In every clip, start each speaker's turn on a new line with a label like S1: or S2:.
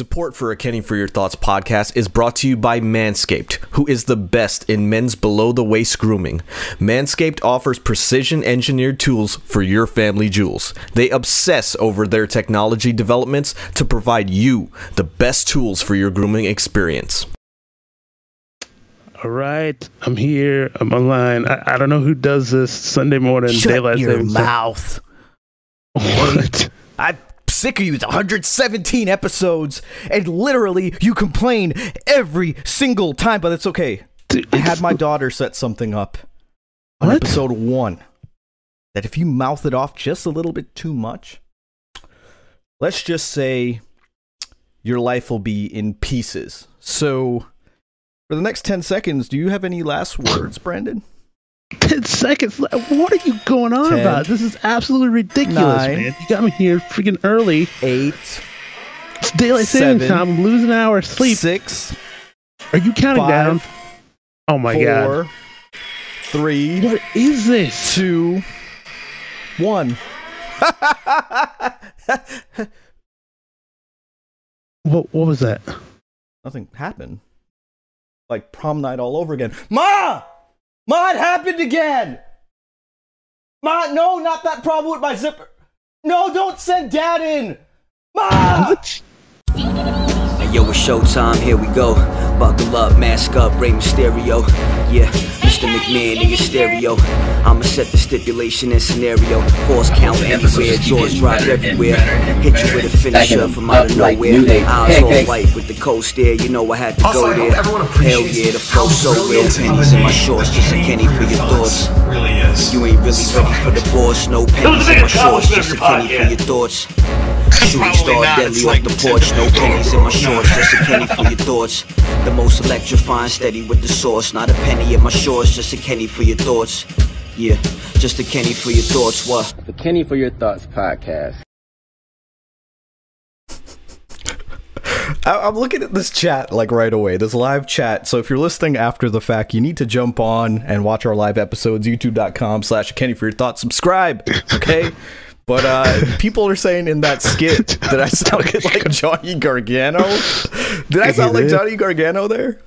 S1: Support for a Kenny for Your Thoughts podcast is brought to you by Manscaped, who is the best in men's below the waist grooming. Manscaped offers precision engineered tools for your family jewels. They obsess over their technology developments to provide you the best tools for your grooming experience.
S2: All right, I'm here. I'm online. I, I don't know who does this Sunday morning
S3: Shut
S2: daylight
S3: your
S2: savings time.
S3: mouth.
S2: What?
S3: I'm sick of you. It's 117 episodes, and literally you complain every single time, but it's okay. I had my daughter set something up on
S2: What?
S3: episode one that if you mouth it off just a little bit too much, let's just say your life will be in pieces. So, for the next 10 seconds, do you have any last words, Brandon?
S2: 10 seconds. left. What are you going on
S3: Ten,
S2: about? This is absolutely ridiculous,
S3: nine,
S2: man. You got me here freaking early.
S3: Eight,
S2: It's daylight savings time. I'm losing an hour of sleep.
S3: six,
S2: Are you counting down? Oh my god.
S3: four, three,
S2: What is this?
S3: two, one.
S2: What, what was that?
S3: Nothing happened. Like prom night all over again. Ma! Ma, it happened again! Ma, no, not that problem with my zipper. No, don't send dad in! Ma!
S4: Yo, it's showtime, here we go. Buckle up, mask up, Rey Mysterio. Yeah, Mr. McMahon in your stereo. I'ma set the stipulation and scenario. Force count anywhere, jaws drop everywhere. Hit you with a finisher from out of nowhere. Eyes all white with the cold stare, you know I had to go there. Hell yeah, the flow so real. Pennies in my shorts, just a Kenny for your thoughts. You ain't really ready for the boss, no pennies in my shorts, just a Kenny for your thoughts. Shooting star
S5: not,
S4: deadly off the porch, no pennies in my shorts, just a Kenny for your thoughts. The most electrifying, steady with the sauce, not a penny in my shorts, just a Kenny for your thoughts. Yeah, just a Kenny for your thoughts. What?
S6: The Kenny for Your Thoughts podcast.
S3: I- I'm looking at this chat like right away. This live chat. So if you're listening after the fact, you need to jump on and watch our live episodes. YouTube.com slash Kenny for your thoughts. Subscribe. Okay. But uh, people are saying in that skit that I sounded like Johnny Gargano. Did I sound like. Johnny Gargano there?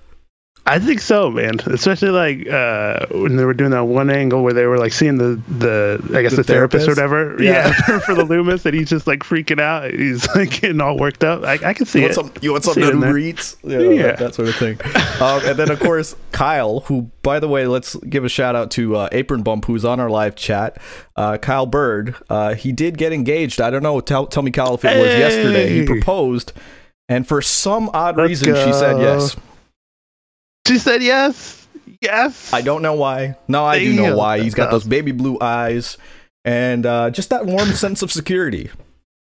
S2: I think so, man. Especially like uh, when they were doing that one angle where they were like seeing the the I guess
S3: The
S2: the, therapist, or whatever. Yeah, for the Loomis, and he's just like freaking out. He's like getting all worked up. I, I can see
S3: You want
S2: it.
S3: some? You want
S2: See
S3: something
S2: it
S3: to
S2: in there.
S3: Uber Eats? You know,
S2: Yeah.
S3: that, that sort of thing. um, and then of course Kyle, who by the way, let's give a shout out to uh, Apron Bump, who's on our live chat. Uh, Kyle Bird, uh, he did get engaged. I don't know. Tell tell me, Kyle, if it was yesterday. He proposed, and for some odd
S2: Let's
S3: reason, she said yes.
S2: She said yes, yes.
S3: I don't know why. No, I do know why. He's got those baby blue eyes, and uh, just that warm sense of security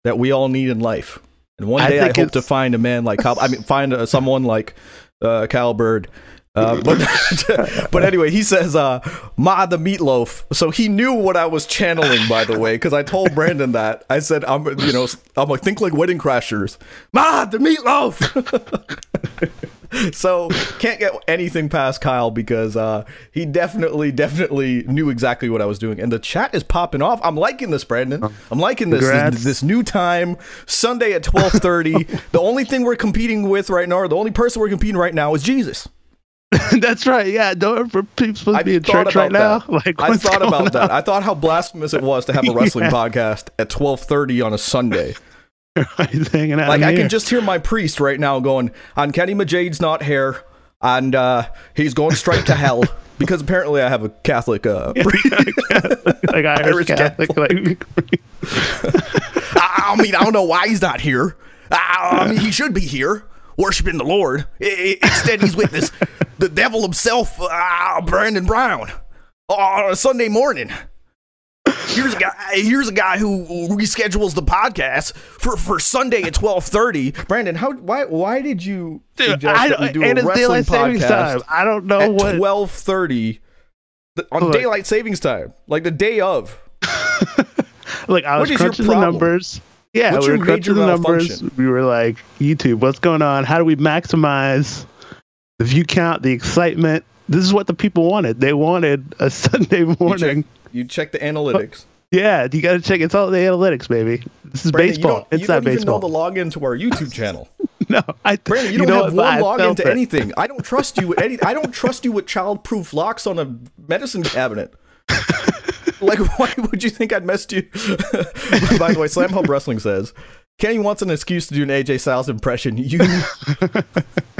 S3: that we all need in life. And one day I,
S2: think
S3: hope to find a man like Kyle. I mean, find uh, someone like uh, Kyle Bird. Uh, but but anyway, he says, uh, "Ma the meatloaf." So he knew what I was channeling, by the way, because I told Brandon that. I said, "I'm you know I'm like think like Wedding Crashers." Ma the meatloaf. So can't get anything past Kyle because uh, he definitely, definitely knew exactly what I was doing, and the chat is popping off. I'm liking this, Brandon. I'm liking this. This, this new time, Sunday at 12:30. the only thing we're competing with right now, or the only person we're competing right now, is Jesus.
S2: That's right. Yeah, don't for people supposed to be in church right now. Like
S3: I thought about that. I thought how blasphemous it was to have a wrestling
S2: Yeah.
S3: podcast at 12:30 on a Sunday.
S2: He's hanging out.
S3: Like I can just hear my priest right now going on Kenny Majade's not here, and uh, he's going straight to hell because apparently I have a Catholic. Uh, priest.
S2: like Irish,
S3: Irish
S2: Catholic. Like,
S3: I I mean, I don't know why he's not here. I I mean, he should be here, worshiping the Lord. Instead, he's with this the devil himself, uh, Brandon Brown, on a Sunday morning. Here's a guy. Here's a guy who reschedules the podcast for, for Sunday at twelve thirty. Brandon, how why why did you
S2: dude,
S3: suggest
S2: I
S3: that we do a wrestling
S2: daylight savings time.
S3: podcast
S2: I don't know
S3: at
S2: what.
S3: twelve thirty on
S2: Look.
S3: daylight savings time, like the day of?
S2: like I was
S3: your
S2: crunching the numbers. Yeah,
S3: What's
S2: we were crunching the numbers. We were like, YouTube, what's going on? How do we maximize the view count, the excitement? This is what the people wanted. They wanted a Sunday morning.
S3: You check the analytics.
S2: Yeah, you got to check. It's all the analytics, baby. This is
S3: Brandon,
S2: baseball.
S3: You don't, you
S2: Inside
S3: don't even know the login to our YouTube channel.
S2: no, I
S3: Brandon, you,
S2: know
S3: don't have one login to
S2: it.
S3: anything. I don't trust you with any. I don't trust you with childproof locks on a medicine cabinet. like, why would you think I'd messed you? By the way, Slam Hub Wrestling says Kenny wants an excuse to do an AJ Styles impression. You,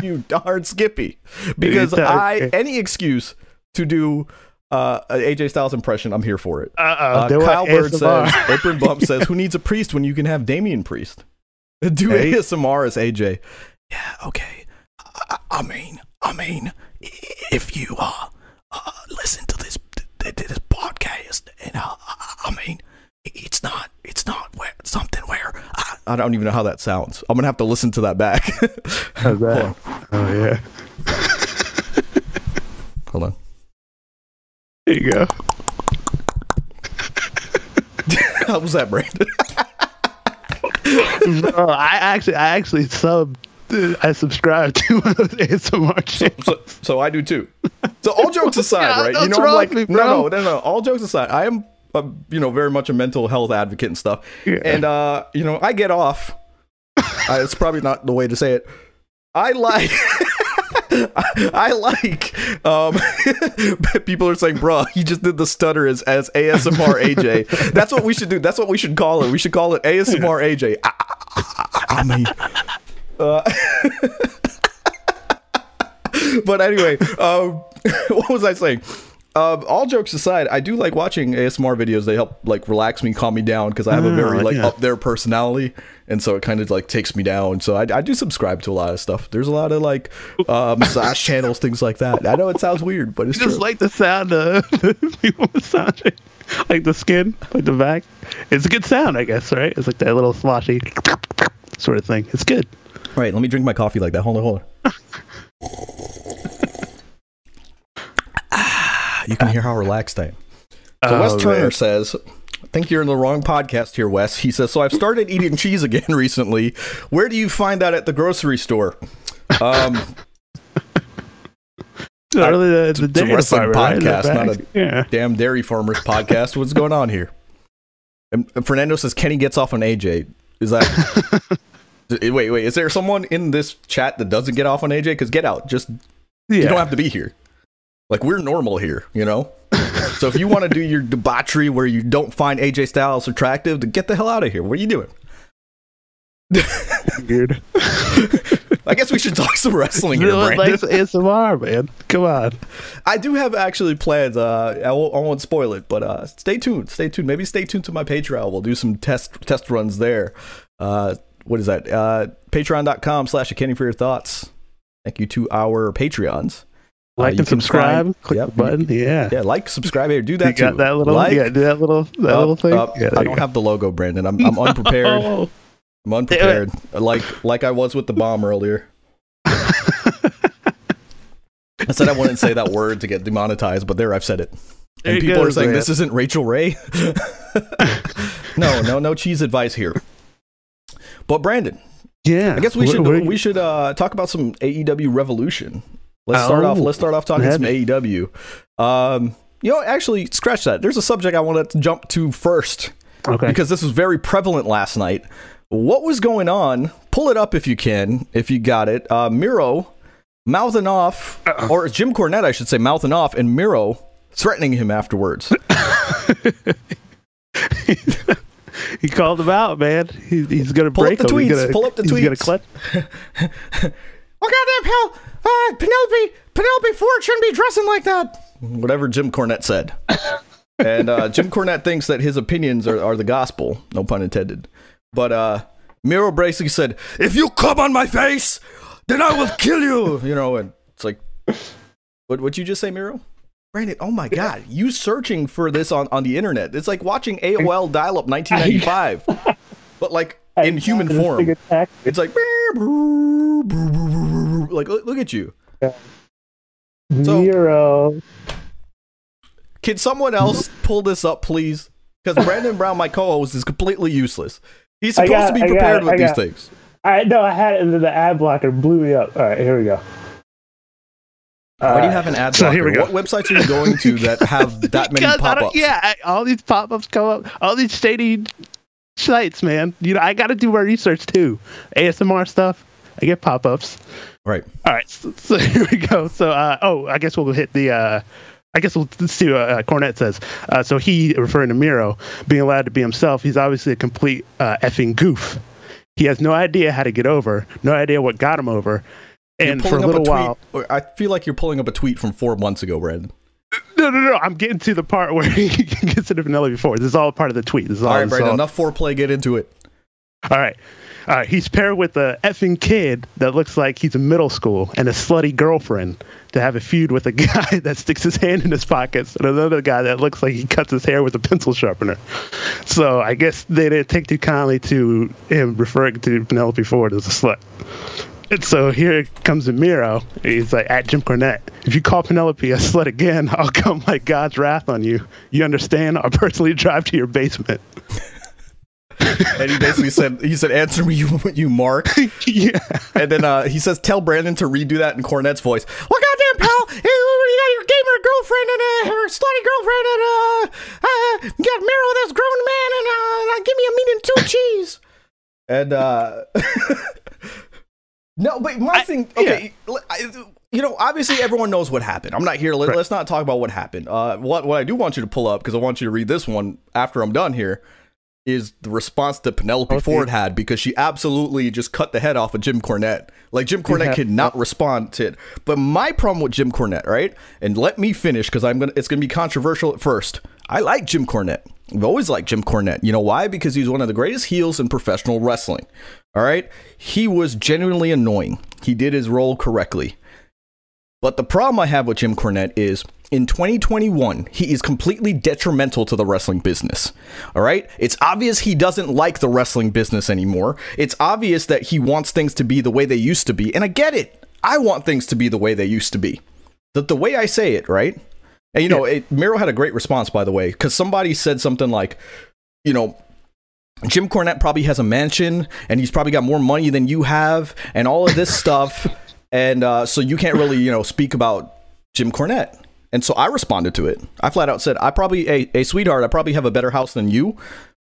S3: you darn Skippy, because I any excuse to do uh, AJ Styles impression, I'm here for it.
S2: Uh-oh,
S3: Uh, Kyle Bird says, Apron Bump says, who needs a priest when you can have Damian Priest? Do
S2: Hey.
S3: ASMR as AJ. Yeah, okay. I, I mean, I mean, if you uh, uh listen to this th- th- this podcast, and uh, I I mean, it's not it's not where something where I, I don't even know how that sounds. I'm gonna have to listen to that back.
S2: How's that? Oh yeah.
S3: Hold on.
S2: There you go.
S3: How was that, Brandon?
S2: Oh, I actually, I actually sub, I subscribe to one of those ASMR channels.
S3: so, so I do too. So all jokes aside,
S2: Yeah,
S3: right? You know, I'm like,
S2: me,
S3: no, no, no, no. All jokes aside, I am, uh, you know, very much a mental health advocate and stuff.
S2: Yeah.
S3: And uh, you know, I get off. uh, it's probably not the way to say it. I like. I, I like um people are saying bruh he just did the stutter as, as ASMR AJ that's what we should do. That's what we should call it. We should call it ASMR AJ I, I, I mean uh, but anyway, um, what was I saying? Um, all jokes aside, I do like watching ASMR videos. They help like relax me, calm me down because I have a very
S2: Oh,
S3: like
S2: yeah.
S3: up there personality, and so it kind of like takes me down. So I, I do subscribe to a lot of stuff. There's a lot of like uh, massage channels, things like that. I know it sounds weird, but it's
S2: just like the sound of people massaging, like the skin, like the back. It's a good sound, I guess, right? It's like that little sloshy sort of thing. It's good.
S3: right, let me drink my coffee like that. Hold on, hold on. Ah, you can hear how relaxed I am. So Wes
S2: Oh,
S3: Turner
S2: man.
S3: says, I think you're in the wrong podcast here, Wes. He says, So I've started eating cheese again recently. Where do you find that at the grocery store? Um,
S2: It's really the,
S3: it's
S2: the
S3: a
S2: dairy
S3: wrestling
S2: department, right?
S3: Podcast, not
S2: back. yeah.
S3: damn dairy farmers podcast. What's going on here? And Fernando says Kenny gets off on AJ. Is that wait, wait? Is there someone in this chat that doesn't get off on AJ? Because get out. Just
S2: Yeah.
S3: you don't have to be here. Like we're normal here, you know. so if you want to do your debauchery where you don't find AJ Styles attractive, then get the hell out of here. What are you doing?
S2: weird.
S3: I guess we should talk some wrestling here, Brandon.
S2: likes ASMR, man. Come on.
S3: I do have actually plans. Uh, I won't, I won't spoil it, but uh, stay tuned. Stay tuned. Maybe stay tuned to my Patreon. We'll do some test test runs there. Uh, what is that? Uh, Patreon.com slash Kenny for your thoughts. Thank you to our Patreons. Uh,
S2: Like
S3: you
S2: and subscribe.
S3: find-
S2: click
S3: yep,
S2: the button. Yeah.
S3: Yeah, like, subscribe here. Do that
S2: you got
S3: too.
S2: that little.
S3: like,
S2: yeah, do that little that
S3: up,
S2: little thing.
S3: up.
S2: Yeah,
S3: I don't
S2: go.
S3: have the logo, Brandon. I'm, I'm unprepared.
S2: Oh.
S3: I'm unprepared. Like like I was with the bomb earlier. I said I wouldn't say that word to get demonetized, but there I've said it.
S2: There
S3: And people
S2: go,
S3: are saying
S2: man.
S3: this isn't Rachael Ray. no, no, no cheese advice here. But Brandon,
S2: Yeah.
S3: I guess we
S2: What-
S3: should
S2: what you-
S3: we should uh, talk about some AEW Revolution. Let's start
S2: Oh,
S3: off. Let's start off talking some AEW. Um, you know, actually, scratch that. There's a subject I wanted to jump to first
S2: Okay.
S3: because this was very prevalent last night. What was going on? Pull it up if you can, if you got it. Uh, Miro mouthing off, or Jim Cornette, I should say, mouthing off, and Miro threatening him afterwards.
S2: he called him out, man. He, he's gonna
S3: Pull up the
S2: him.
S3: Tweets.
S2: gonna-
S3: Pull up the tweets.
S2: he's gonna
S3: tweets.
S2: clutch.
S3: What goddamn hell? Uh, Penelope, Penelope Ford shouldn't be dressing like that. Whatever Jim Cornette said. and uh, Jim Cornette thinks that his opinions are, are the gospel, no pun intended. But uh, Miro basically said, "If you come on my face, then I will kill you." You know, and it's like, what what you just say, Miro? Brandon, oh my God, you searching for this on, on the internet. It's like watching AOL dial up 1995, but like in human form. It's like, like look, look at you. So-
S2: Zero.
S3: Can someone else pull this up, please? Because Brandon Brown, my co-host, is completely useless. He's supposed
S7: got
S3: to be
S7: it, got
S3: prepared with these things.
S7: I no, I had it into the ad blocker, blew me up. All right, here we go.
S3: Why do you have an ad
S2: so
S3: blocker?
S2: here we go.
S3: What websites are you going to that have that many
S2: Because I don't-
S3: pop-ups?
S2: Yeah, all these pop-ups come up. All these shady sites, man. You know, I got to do my research too. ASMR stuff. I get pop ups.
S3: Right.
S2: All right, so, so here we go. So, uh, oh, I guess we'll hit the. Uh, I guess we'll see what uh, Cornette says. Uh, so he, referring to Miro, being allowed to be himself, he's obviously a complete uh, effing goof. He has no idea how to get over, no idea what got him over, and for a little
S3: tweet-
S2: while.
S3: I feel like you're pulling up a tweet from four months ago, Brandon.
S2: No, no, no. I'm getting to the part where he gets to Vanilla before. This is all part of the tweet. This is all.
S3: All right, Brandon.
S2: all-
S3: Enough foreplay. Get into it.
S2: All right. All right. He's paired with a effing kid that looks like he's in middle school and a slutty girlfriend to have a feud with a guy that sticks his hand in his pockets and another guy that looks like he cuts his hair with a pencil sharpener. So I guess they didn't take too kindly to him referring to Penelope Ford as a slut. So here comes Miro. He's like, at Jim Cornette, if you call Penelope a slut again, I'll come like God's wrath on you. You understand? I'll personally drive to your basement.
S3: And he basically said, he said, answer me, you, you mark.
S2: yeah.
S3: And then uh, he says, tell Brandon to redo that in Cornette's voice. Well, goddamn, pal, you got your gamer girlfriend and uh, her slutty girlfriend and uh, uh, you got Miro, this grown man, and uh, uh, give me a meat and two cheese. And uh, no, but my thing, okay, I, you know, obviously everyone knows what happened. I'm not here. Let,
S2: Right.
S3: us not talk about what happened. Uh, what what I do want you to pull up because I want you to read this one after I'm done here is the response that Penelope
S2: Okay.
S3: Ford had because she absolutely just cut the head off of Jim Cornette. Like Jim Cornette
S2: Yeah.
S3: could not respond to it. But my problem with Jim Cornette, right? And let me finish because I'm gonna it's gonna be controversial at first. I like Jim Cornette. I've always liked Jim Cornette. You know why? Because he's one of the greatest heels in professional wrestling. All right? He was genuinely annoying. He did his role correctly. But the problem I have with Jim Cornette is in 2021, he is completely detrimental to the wrestling business. All right? It's obvious he doesn't like the wrestling business anymore. It's obvious that he wants things to be the way they used to be. And I get it. I want things to be the way they used to be. The, the way I say it, right? And you know, it, Miro had a great response, by the way, because somebody said something like, you know, Jim Cornette probably has a mansion and he's probably got more money than you have and all of this stuff. And uh, so you can't really, you know, speak about Jim Cornette. And so I responded to it. I flat out said, I probably, a hey, sweetheart, I probably have a better house than you.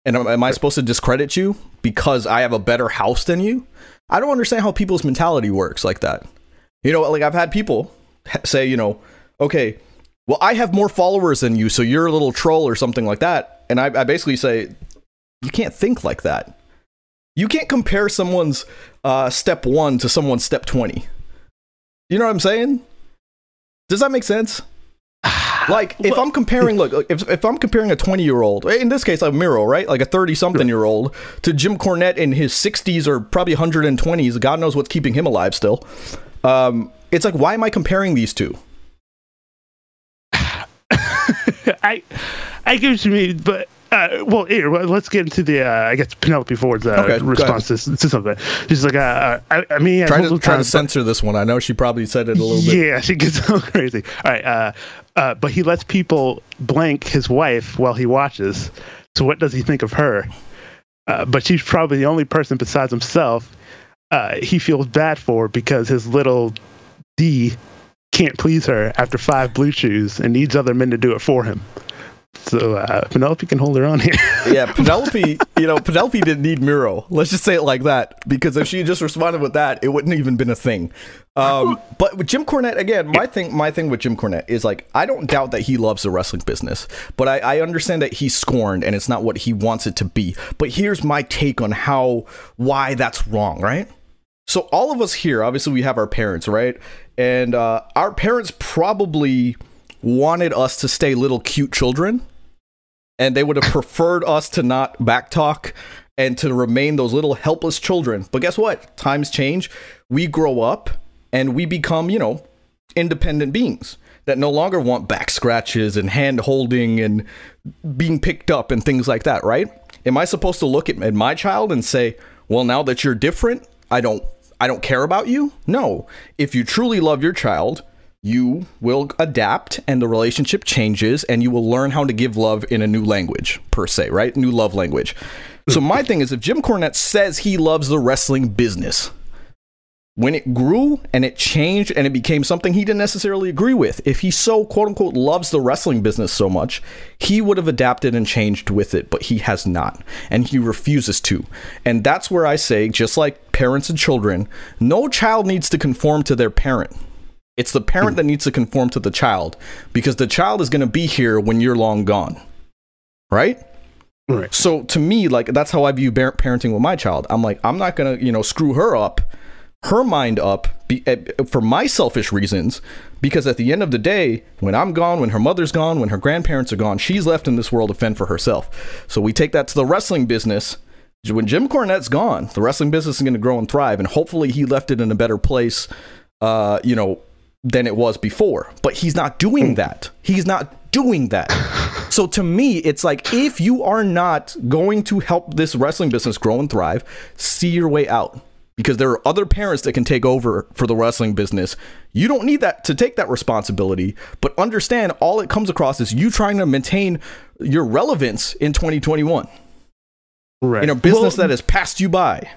S3: And am, am I supposed to discredit you because I have a better house than you? I don't understand how people's mentality works like that. You know, like I've had people say, you know, okay, well, I have more followers than you, so you're a little troll or something like that. And I, I basically say, you can't think like that. You can't compare someone's uh, step one to someone's step 20. You know what I'm saying? Does that make sense? Like, if I'm comparing, look, look, if, if I'm comparing a 20 year old, in this case, like Miro, right? Like a 30 something year old, to Jim Cornette in his 60s or probably 120s, God knows what's keeping him alive still. Um, it's like, why am I comparing these two?
S2: I I get what you mean, but uh, well, here let's get into the uh, I guess Penelope Ford's uh,
S3: Okay,
S2: response to, to something. She's like, uh, uh, I, I mean,
S3: Try
S2: I
S3: to, try to censor this one. I know she probably said it a little bit.
S2: Yeah, she gets so crazy. All right, uh, uh, but he lets people blank his wife while he watches. So what does he think of her? Uh, but she's probably the only person besides himself uh, he feels bad for because his little D can't please her after five blue shoes and needs other men to do it for him. So uh, Penelope can hold her on here.
S3: yeah, Penelope, you know, Penelope didn't need Miro. Let's just say it like that. Because if she had just responded with that, it wouldn't even been a thing. Um, but with Jim Cornette, again, my thing, my thing with Jim Cornette is like, I don't doubt that he loves the wrestling business, but I, I understand that he's scorned and it's not what he wants it to be. But here's my take on how, why that's wrong, right? So all of us here, obviously, we have our parents, right? And uh, our parents probably wanted us to stay little cute children and they would have preferred us to not backtalk and to remain those little helpless children. But guess what? Times change. We grow up and we become, you know, independent beings that no longer want back scratches and hand holding and being picked up and things like that, right? Am I supposed to look at, my child and say, "Well, now that you're different, I don't I don't care about you?" No. If you truly love your child, you will adapt and the relationship changes and you will learn how to give love in a new language per se right new love language so my thing is if jim cornette says he loves the wrestling business when it grew and it changed and it became something he didn't necessarily agree with, if he so quote unquote loves the wrestling business so much, he would have adapted and changed with it, but he has not. And he refuses to. And that's where I say, just like parents and children, no child needs to conform to their parent. It's the parent that needs to conform to the child because the child is going to be here when you're long gone. Right?
S2: Right.
S3: So to me, like that's how I view bar- parenting with my child. I'm like, I'm not gonna, you know, screw her up, her mind up, be, uh, for my selfish reasons, because at the end of the day, when I'm gone, when her mother's gone, when her grandparents are gone, she's left in this world to fend for herself. So we take that to the wrestling business. When Jim Cornette's gone, the wrestling business is going to grow and thrive, and hopefully he left it in a better place, uh, you know, than it was before. But he's not doing hmm. that. He's not doing that. So to me, it's like if you are not going to help this wrestling business grow and thrive, see your way out. Because there are other parents that can take over for the wrestling business. You don't need that to take that responsibility, but understand all it comes across is you trying to maintain your relevance in 2021
S2: Right.
S3: in a business
S2: Well,
S3: that has passed you by.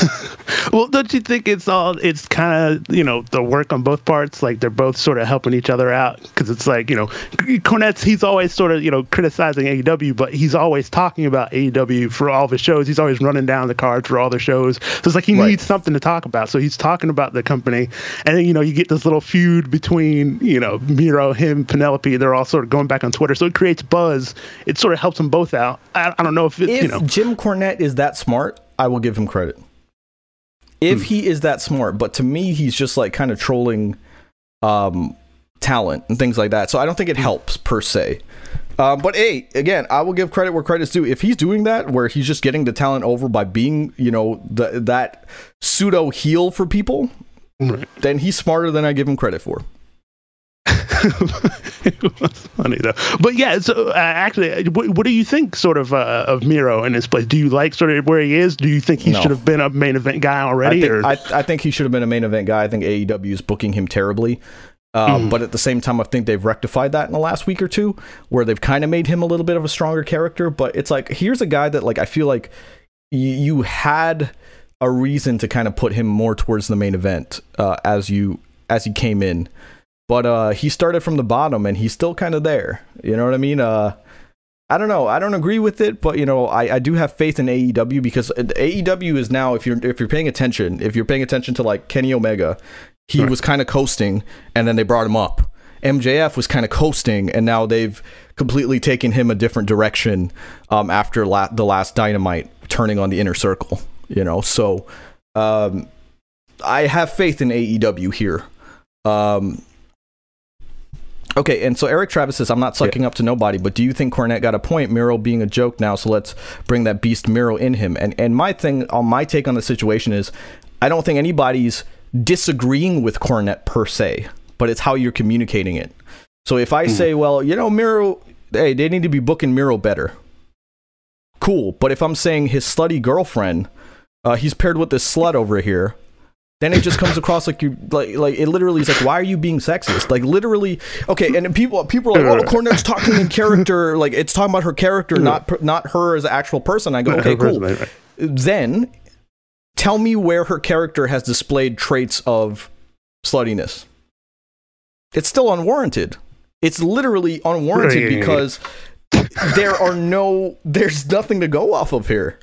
S2: Well, don't you think it's all it's kind of you know the work on both parts? Like they're both sort of helping each other out because it's like you know Cornette's he's always sort of you know criticizing AEW, but he's always talking about AEW for all of his shows. He's always running down the cards for all their shows. So it's like he
S3: Right.
S2: needs something to talk about. So he's talking about the company, and then you know you get this little feud between you know Miro, him, Penelope. They're all sort of going back on Twitter, so it creates buzz. It sort of helps them both out. I, I don't know if it's
S3: if
S2: you know
S3: Jim Cornette is that smart, I will give him credit. If he is that smart, but to me, he's just like kind of trolling um, talent and things like that. So I don't think it helps per se. Um, but hey, again, I will give credit where credit's due. If he's doing that, where he's just getting the talent over by being, you know, the, that pseudo heel for people,
S2: Right.
S3: then he's smarter than I give him credit for.
S2: It was funny though. But yeah, so uh, actually, what, what do you think sort of uh, of Miro in this place? Do you like sort of where he is? Do you think he
S3: No.
S2: should have been a main event guy
S3: I
S2: already?
S3: think,
S2: or
S3: I, I think he should have been a main event guy. I think AEW is booking him terribly. Um, But at the same time, I think they've rectified that in the last week or two, where they've kind of made him a little bit of a stronger character. But it's like here's a guy that like I feel like y- you had a reason to kind of put him more towards the main event uh, as you as he came in, but uh, he started from the bottom and he's still kind of there. You know what I mean? Uh, I don't know. I don't agree with it, but you know, I, I do have faith in AEW because AEW is now, if you're if you're paying attention, if you're paying attention to like Kenny Omega, he was kind of coasting, and then they brought him up. MJF was kind of coasting, and now they've completely taken him a different direction um, after la- the last Dynamite, turning on the inner circle. You know, so um, I have faith in AEW here. Um, Okay, and so Eric Travis says, I'm not sucking up to nobody, but do you think Cornette got a point? Miro being a joke now, so let's bring that beast Miro in him. And and my thing on my take on the situation is I don't think anybody's disagreeing with Cornette per se, but it's how you're communicating it. So if I say, well, you know, Miro, hey, they need to be booking Miro better. Cool. But if I'm saying his slutty girlfriend, uh, he's paired with this slut over here, then it just comes across like you like like it literally is like why are you being sexist? Like literally okay and people people are like oh Cornette's talking in character like it's talking about her character not not her as an actual person. I go okay cool. then tell me where her character has displayed traits of sluttiness. It's still unwarranted. It's literally unwarranted because there are no there's nothing to go off of here.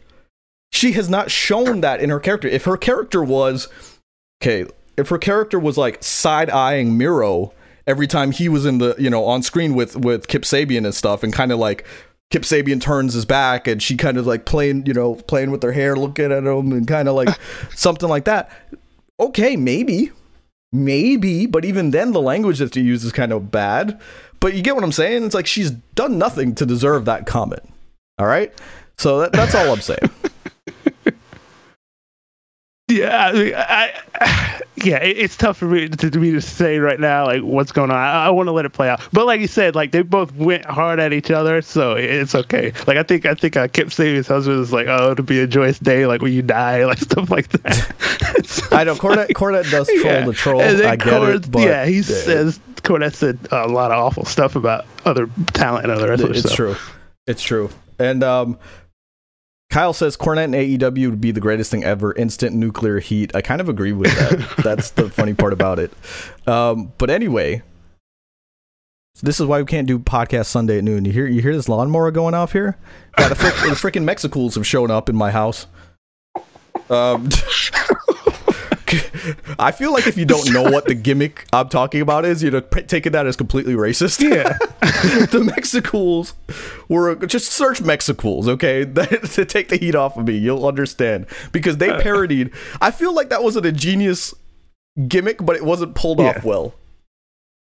S3: She has not shown that in her character. If her character was okay if her character was like side-eyeing miro every time he was in the you know on screen with with kip sabian and stuff and kind of like kip sabian turns his back and she kind of like playing you know playing with her hair looking at him and kind of like something like that okay maybe maybe but even then the language that she uses is kind of bad. But you get what i'm saying? It's like she's done nothing to deserve that comment. All right? So that, that's all i'm saying
S2: Yeah, I, mean, I, I yeah, it, it's tough for me to, to me to say right now like what's going on. I, I want to let it play out, but like you said, like they both went hard at each other, so it- it's okay. Like I think I think uh, Kip Sabian's husband is like, oh, to be a joyous day, like when you die, like stuff like that. So-
S3: i know cornette cornette does troll
S2: yeah.
S3: the troll
S2: And then
S3: i get
S2: Cornette-
S3: it but
S2: yeah, he says Cornette said a lot of awful stuff about other talent and other wrestlers.
S3: it's
S2: so.
S3: true it's true and um Kyle says Cornette and AEW would be the greatest thing ever. Instant nuclear heat. I kind of agree with that. That's the funny part about it. Um, but anyway, this is why we can't do podcast Sunday at noon. You hear you hear this lawnmower going off here? Yeah, the, frick, the freaking Mexicools have shown up in my house. Um, I feel like if you don't know what the gimmick I'm talking about is, you're taking that as completely racist.
S2: Yeah.
S3: the Mexicools were just search Mexicools, okay? to take the heat off of me, you'll understand because they parodied. I feel like that was an ingenious gimmick, but it wasn't pulled
S2: Yeah.
S3: off well.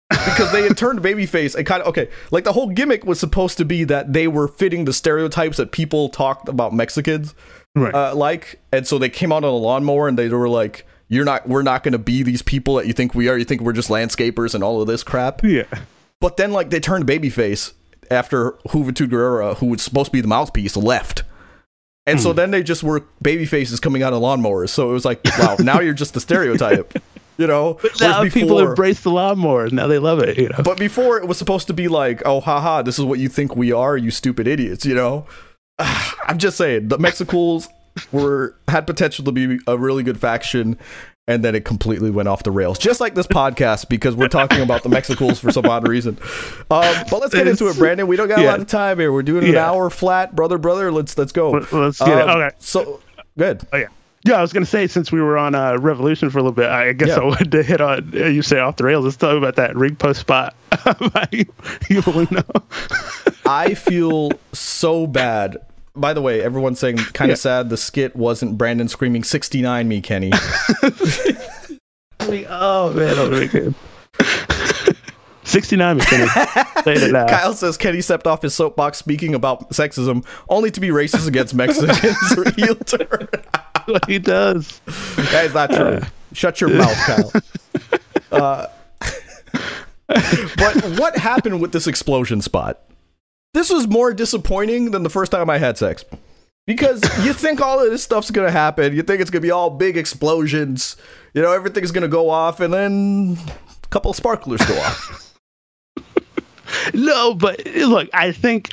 S3: because they had turned babyface and kind of okay, like the whole gimmick was supposed to be that they were fitting the stereotypes that people talked about Mexicans
S2: Right.
S3: uh, like, and so they came out on a lawnmower and they were like, "You're not, we're not going to be these people that you think we are. You think we're just landscapers and all of this crap."
S2: yeah.
S3: But then, like, they turned babyface after Juventud Guerrera, who was supposed to be the mouthpiece, left. And so hmm. then they just were babyfaces coming out of lawnmowers. So it was like, wow, now you're just the stereotype, you know? Whereas
S2: Now people
S3: before-
S2: embrace the lawnmowers Now they love it. You know.
S3: but before it was supposed to be like, oh, haha, this is what you think we are, you stupid idiots, you know? I'm just saying, the Mexicools were had potential to be a really good faction, and then it completely went off the rails. Just like this podcast, because we're talking about the Mexicools for some odd reason. Um, but let's get into it, Brandon. We don't got a lot of time here. We're doing an
S2: Yeah.
S3: hour flat, brother, brother. Let's let's go.
S2: Let- let's get it.
S3: Um,
S2: Okay.
S3: So good.
S2: Oh yeah. Yeah, I was gonna say since we were on uh, Revolution for a little bit, I guess
S3: Yeah.
S2: I wanted to hit on uh, you say off the rails. Let's talk about that ring post spot Evil Uno.
S3: I feel so bad. By the way, everyone's saying kind of
S2: Yeah.
S3: sad the skit wasn't Brandon screaming 69 me, Kenny.
S2: oh man, that was good. Sixty-nine, McKinney. Say it now.
S3: Kyle says Kenny stepped off his soapbox speaking about sexism, only to be racist against Mexicans. Heel turn.
S2: what he does.
S3: That is not true. Shut your mouth, Kyle. Uh, but what happened with this explosion spot? This was more disappointing than the first time I had sex. Because you think all of this stuff's gonna happen, you think it's gonna be all big explosions, you know, everything's gonna go off, and then a couple of sparklers go off.
S2: No, but look, I think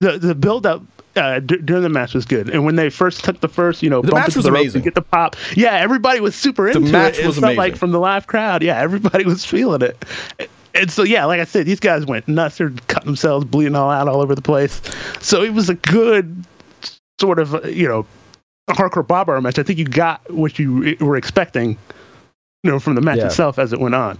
S2: the the build up uh, d- during the match was good, and when they first took the first, you know,
S3: The match was amazing.
S2: and get the pop. Yeah, everybody was super into it.
S3: The match
S2: it.
S3: was
S2: It felt
S3: amazing.
S2: like from the live crowd. Yeah, everybody was feeling it. And so yeah, like I said, these guys went nuts. They're cutting themselves, bleeding all out all over the place. So it was a good sort of uh, you know hardcore bob Hour match. I think you got what you were expecting, you know, from the match
S3: Yeah.
S2: itself as it went on.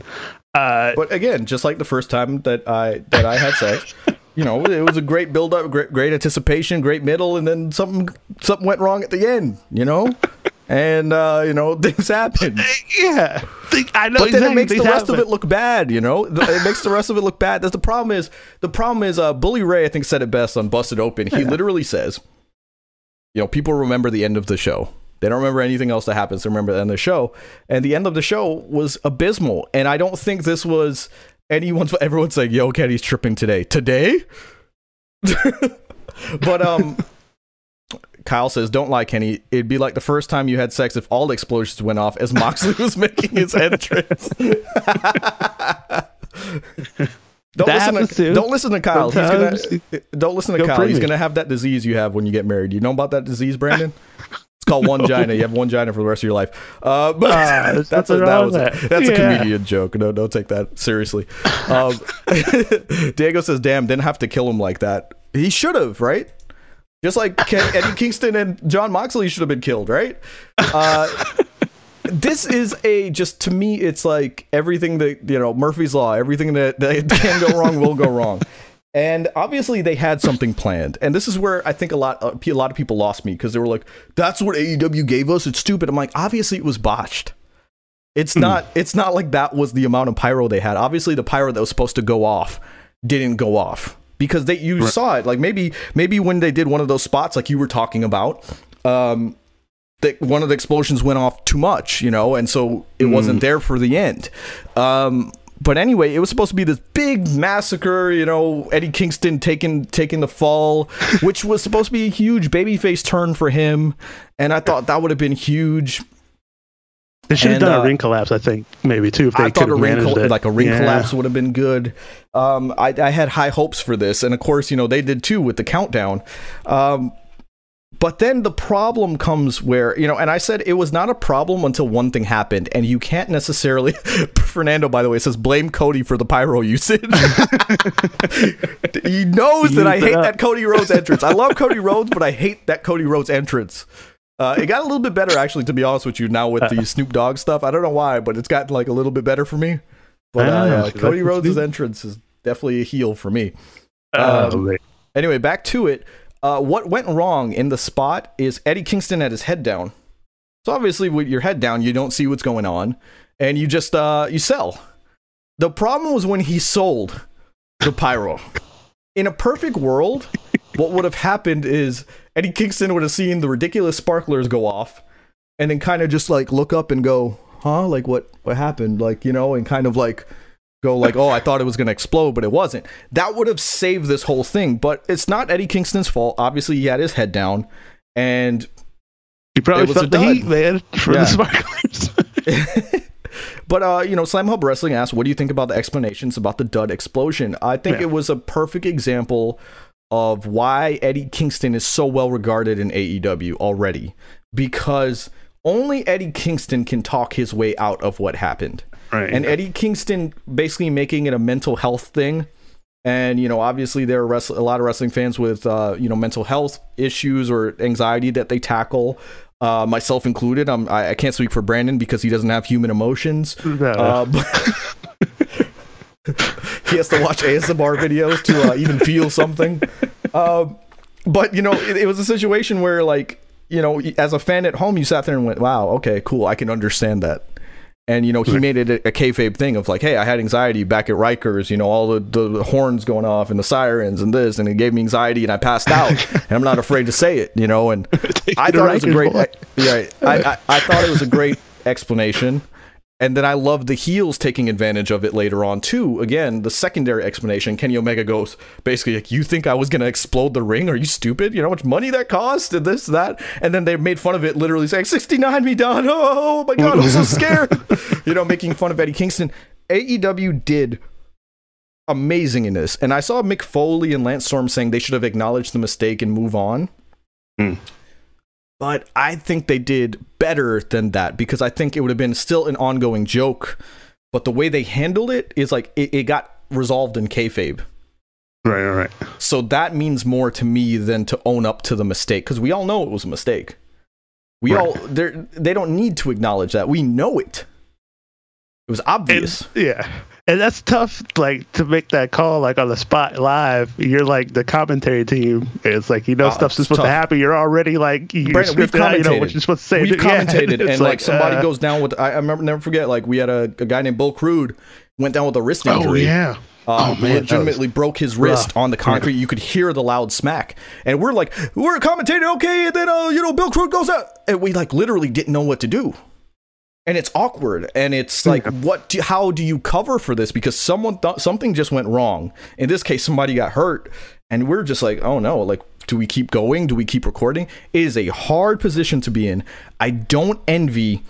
S2: Uh,
S3: But again, just like the first time that I that I had sex, you know, it was a great build up, great, great anticipation, great middle, and then something something went wrong at the end, you know, and uh, you know things happen.
S2: yeah, I know.
S3: But then it
S2: exactly
S3: makes the
S2: things
S3: rest of it look bad, you know. It makes the rest of it look bad. That's the problem. Is the problem is uh, Bully Ray I think said it best on Busted Open. He literally says, you know, people remember the end of the show. They don't remember anything else that happens. They remember the end of the show, and the end of the show was abysmal. And I don't think this was anyone's. Everyone's like, "Yo, Kenny's tripping today." Today, but um. Kyle says, "Don't lie, Kenny. It'd be like the first time you had sex if all the explosions went off as Moxley was making his entrance." don't
S2: That
S3: listen to don't listen to Kyle. He's gonna don't listen to Kyle. He's gonna have that disease you have when you get married. You know about that disease, Brandon? It's called one gina. You have one gina for the rest of your life. Uh, but
S2: Ah, there's
S3: that's a, that was
S2: that.
S3: that's a comedian joke. No, don't take that seriously. Um, Diego says, "Damn, didn't have to kill him like that. He should have, right? Just like Ken, Eddie Kingston and Jon Moxley should have been killed, right? Uh, this is a just to me, it's like everything that you know Murphy's law. Everything that, that can go wrong will go wrong." And obviously they had something planned, and this is where I think a lot uh, a lot of people lost me because they were like, "That's what AEW gave us. It's stupid." I'm like, obviously it was botched. It's not. It's not like that was the amount of pyro they had. Obviously, the pyro that was supposed to go off didn't go off because they you saw it. Like maybe maybe when they did one of those spots like you were talking about, um, that one of the explosions went off too much, you know, and so it wasn't there for the end. Um, but anyway, it was supposed to be this big massacre, you know, Eddie Kingston taking taking the fall, which was supposed to be a huge babyface turn for him, and I thought that would have been huge.
S2: They should have done
S3: uh,
S2: a ring collapse, I think, maybe too. If they
S3: I
S2: could
S3: thought a
S2: have
S3: ring
S2: it.
S3: like a ring
S2: Yeah.
S3: collapse would have been good. Um, I, I had high hopes for this, and of course, you know they did too with the countdown. Um, But then the problem comes where, you know, and I said it was not a problem until one thing happened, and you can't necessarily. Fernando, by the way, says blame Cody for the pyro usage. he knows that I hate that Cody Rhodes entrance. I love Cody Rhodes, but I hate that Cody Rhodes entrance. Uh, it got a little bit better, actually, to be honest with you, now with the Snoop Dogg stuff. I don't know why, but it's gotten like a little bit better for me. But uh, Cody Rhodes' entrance is definitely a heel for me.
S2: Oh,
S3: Um. Anyway, back to it. Uh, what went wrong in the spot is Eddie Kingston had his head down. So obviously, with your head down, you don't see what's going on, and you just uh, you sell. The problem was when he sold the pyro. In a perfect world, what would have happened is Eddie Kingston would have seen the ridiculous sparklers go off, and then kind of just like look up and go, "Huh? Like what? What happened? Like you know?" And kind of like go like, "Oh, I thought it was going to explode, but it wasn't." That would have saved this whole thing. But it's not Eddie Kingston's fault. Obviously, he had his head down, and
S2: he probably
S3: it was a
S2: felt the
S3: dud.
S2: heat, man, for
S3: Yeah.
S2: the sparklers.
S3: but uh, you know, Slam Hub Wrestling asked, "What do you think about the explanations about the Dud explosion?" I think
S2: Yeah.
S3: it was a perfect example of why Eddie Kingston is so well regarded in AEW already, because only Eddie Kingston can talk his way out of what happened.
S2: right.
S3: and Eddie Kingston basically making it a mental health thing. And you know, obviously, there are wrest- a lot of wrestling fans with uh, you know mental health issues or anxiety that they tackle, uh, myself included. I'm, I, I can't speak for Brandon because he doesn't have human emotions.
S2: No.
S3: Uh, he has to watch ASMR videos to uh, even feel something. Um, but you know, it, it was a situation where, like, you know, as a fan at home, you sat there and went, "Wow, okay, cool, I can understand that." And you know, he made it a, a kayfabe thing of like, "Hey, I had anxiety back at Rikers. You know, all the, the horns going off and the sirens and this, and it gave me anxiety, and I passed out. and I'm not afraid to say it. You know, and I thought it was a great,
S2: boy.
S3: yeah, I, I, I thought it was a great explanation. And then I love the heels taking advantage of it later on too. Again, the secondary explanation, Kenny Omega goes basically like, "You think I was gonna explode the ring? Are you stupid? You know how much money that cost and this that." And then they made fun of it, literally saying, "69 me done. Oh my god, I'm so scared." you know, making fun of Eddie Kingston. AEW did amazing in this, and I saw Mick Foley and Lance Storm saying they should have acknowledged the mistake and move on.
S2: Hmm.
S3: But I think they did better than that because I think it would have been still an ongoing joke. But the way they handled it is like it, it got resolved in kayfabe.
S2: right, right, right.
S3: So that means more to me than to own up to the mistake because we all know it was a mistake. We
S2: Right.
S3: all they they don't need to acknowledge that. We know it. It was
S2: And,
S3: obvious.
S2: yeah, and that's tough. Like to make that call, like on the spot live. You're like the commentary team. It's like you know
S3: Oh,
S2: stuff's supposed
S3: tough.
S2: to happen. You're already like you're
S3: Brandon, we've
S2: scripted out, You know what you're supposed to say.
S3: We've
S2: Yeah,
S3: commentated, and like, somebody
S2: uh,
S3: goes down with. I, I remember never forget. Like we had a, a guy named Bill Crude went down with a wrist
S2: Oh
S3: injury.
S2: yeah.
S3: Uh,
S2: Oh, man,
S3: legitimately broke his wrist
S2: rough.
S3: on the concrete. You could hear the loud smack, and we're like, we're commentating, okay, and then uh, you know, Bill Crude goes out, and we like literally didn't know what to do, and it's awkward, and it's like, what? Do, how do you cover for this? Because someone thought something just went wrong. In this case, somebody got hurt, and we're just like, oh no, like. Do we keep going? Do we keep recording? It is a hard position to be in. I don't envy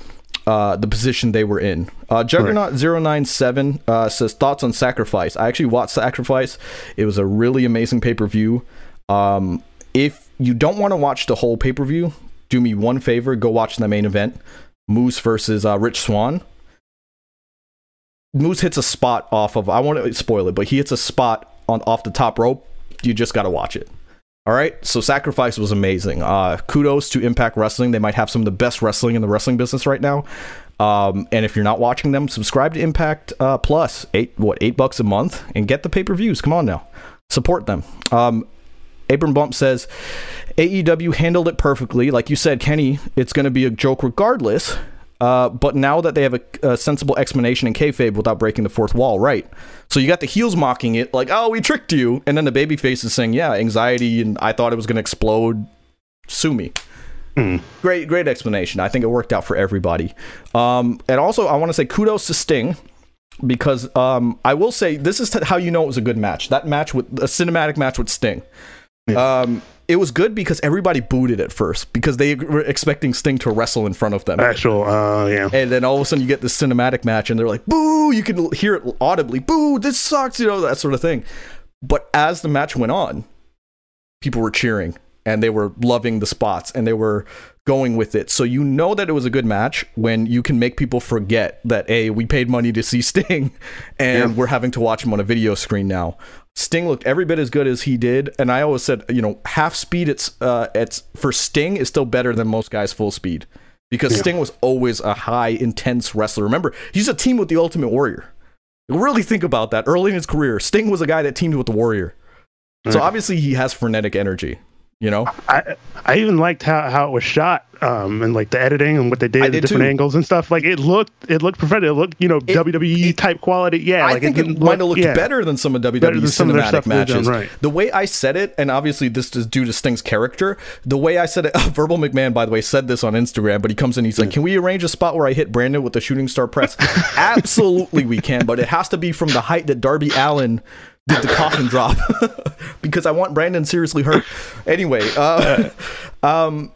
S3: uh, the position they were in. Uh, Juggernaut 097 uh, says thoughts on Sacrifice. I actually watched Sacrifice. It was a really amazing pay per view. Um, if you don't want to watch the whole pay per view, do me one favor: go watch the main event, Moose versus uh, Rich Swann. Moose hits a spot off of. I want to spoil it, but he hits a spot on off the top rope. You just got to watch it. All right, so Sacrifice was amazing. Uh, kudos to Impact Wrestling. They might have some of the best wrestling in the wrestling business right now. Um, and if you're not watching them, subscribe to Impact uh, Plus. Eight what eight bucks a month and get the pay per views. Come on now, support them. Um, Apron Bump says AEW handled it perfectly. Like you said, Kenny, it's going to be a joke regardless. Uh, but now that they have a, a sensible explanation in kayfabe without breaking the fourth wall, right? So you got the heels mocking it, like, "Oh, we tricked you," and then the baby face is saying, "Yeah, anxiety, and I thought it was going to explode. Sue me." Great, great explanation. I think it worked out for everybody. Um, and also, I want to say kudos to Sting because um, I will say this is how you know it was a good match. That match with a cinematic match with Sting. Um, it was good because everybody booted at first because they were expecting Sting to wrestle in front of them.
S2: Actual. Uh, yeah.
S3: And then all of a sudden you get this cinematic match and they're like, boo, you can hear it audibly, boo, this sucks, you know, that sort of thing. But as the match went on, people were cheering. And they were loving the spots and they were going with it. So you know that it was a good match when you can make people forget that a we paid money to see Sting and we're having to watch him on a video screen now. Sting looked every bit as good as he did, and I always said, you know, half speed it's uh it's for Sting is still better than most guys full speed because Sting was always a high intense wrestler. Remember, he's a team with the Ultimate Warrior. Really think about that. Early in his career, Sting was a guy that teamed with the Warrior. So obviously he has frenetic energy, you know?
S2: I I even liked how, how it was shot, um, and like the editing and what they did,
S3: I
S2: the
S3: did
S2: different
S3: too.
S2: angles and stuff. Like it looked, it looked professional. It looked, you know, WWE type quality. Yeah,
S3: I
S2: like
S3: think it,
S2: didn't
S3: might have looked
S2: yeah.
S3: better than some of WWE
S2: Better than some of their
S3: cinematic
S2: done,
S3: matches.
S2: right.
S3: The way I said it, and obviously this is due to Sting's character. The way I said it, Verbal McMahon, by the way, said this on Instagram, but he comes in, he's like, "Can we arrange a spot where I hit Brandon with the shooting star press?" Absolutely, we can, but it has to be from the height that Darby Allin did the coffin drop, because I want Brandon seriously hurt. Anyway, uh, um,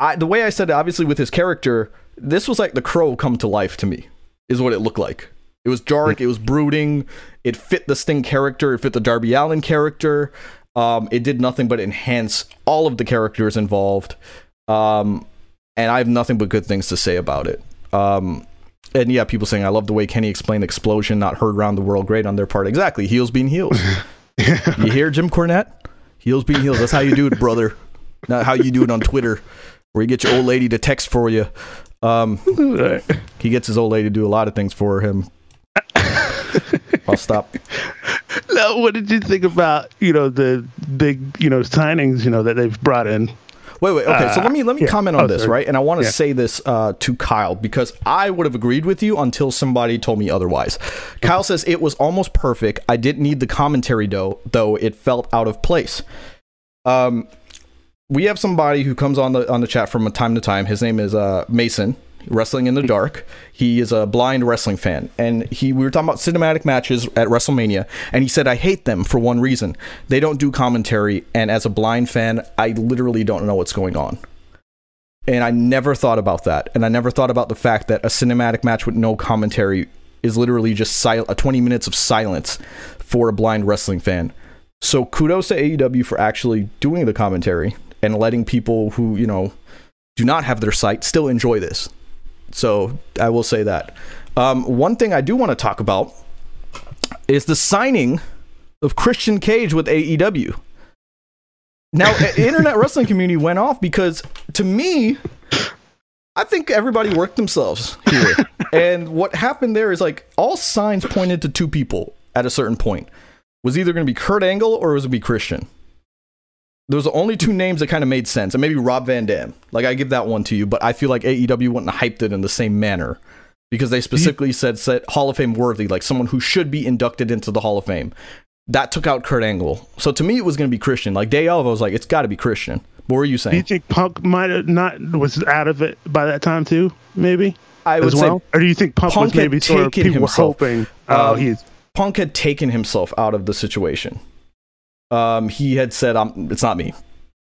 S3: I, the way I said it, obviously with his character, this was like the crow come to life to me, is what it looked like. It was dark, it was brooding, it fit the Sting character, it fit the Darby Allin character. Um, it did nothing but enhance all of the characters involved. Um, and I have nothing but good things to say about it. Um, and yeah, people saying I love the way Kenny explained explosion, not heard around the world. Great on their part. Exactly, heels being heels. you hear Jim Cornette? Heels being heels. That's how you do it, brother. Not how you do it on Twitter, where you get your old lady to text for you. Um, he gets his old lady to do a lot of things for him. I'll stop.
S2: Now, what did you think about you know the big you know signings you know that they've brought in?
S3: Wait, wait. Okay, so
S2: Uh,
S3: let me let me
S2: yeah.
S3: comment on
S2: Oh,
S3: this,
S2: sorry.
S3: right? And I want to
S2: Yeah.
S3: say this uh, to Kyle because I would have agreed with you until somebody told me otherwise. Kyle says it was almost perfect. I didn't need the commentary though, though it felt out of place. Um, we have somebody who comes on the on the chat from time to time. His name is uh, Mason. Wrestling in the dark. He is a blind wrestling fan, and he we were talking about cinematic matches at WrestleMania, and he said I hate them for one reason: they don't do commentary, and as a blind fan, I literally don't know what's going on. And I never thought about that, and I never thought about the fact that a cinematic match with no commentary is literally just sil- a 20 minutes of silence for a blind wrestling fan. So kudos to AEW for actually doing the commentary and letting people who, you know, do not have their sight still enjoy this. So I will say that. Um, one thing I do want to talk about is the signing of Christian Cage with AEW. Now, internet wrestling community went off because to me, I think everybody worked themselves here. and what happened there is like all signs pointed to two people at a certain point. Was either going to be Kurt Angle or it was it going to be Christian? Those are only two names that kind of made sense, and maybe Rob Van Dam. Like I give that one to you, but I feel like AEW wouldn't have hyped it in the same manner because they specifically said said Hall of Fame worthy, like someone who should be inducted into the Hall of Fame. That took out Kurt Angle, so to me it was going to be Christian. Like day of, I was like, it's got to be Christian. What were you saying?
S2: Do you think Punk might have not was out of it by that time too? Maybe
S3: I would
S2: as well, or do you think Punk,
S3: Punk
S2: was maybe sort of people
S3: himself.
S2: were hoping? Oh,
S3: Um,
S2: he's
S3: Punk had taken himself out of the situation. Um, he had said, "I'm. It's not me."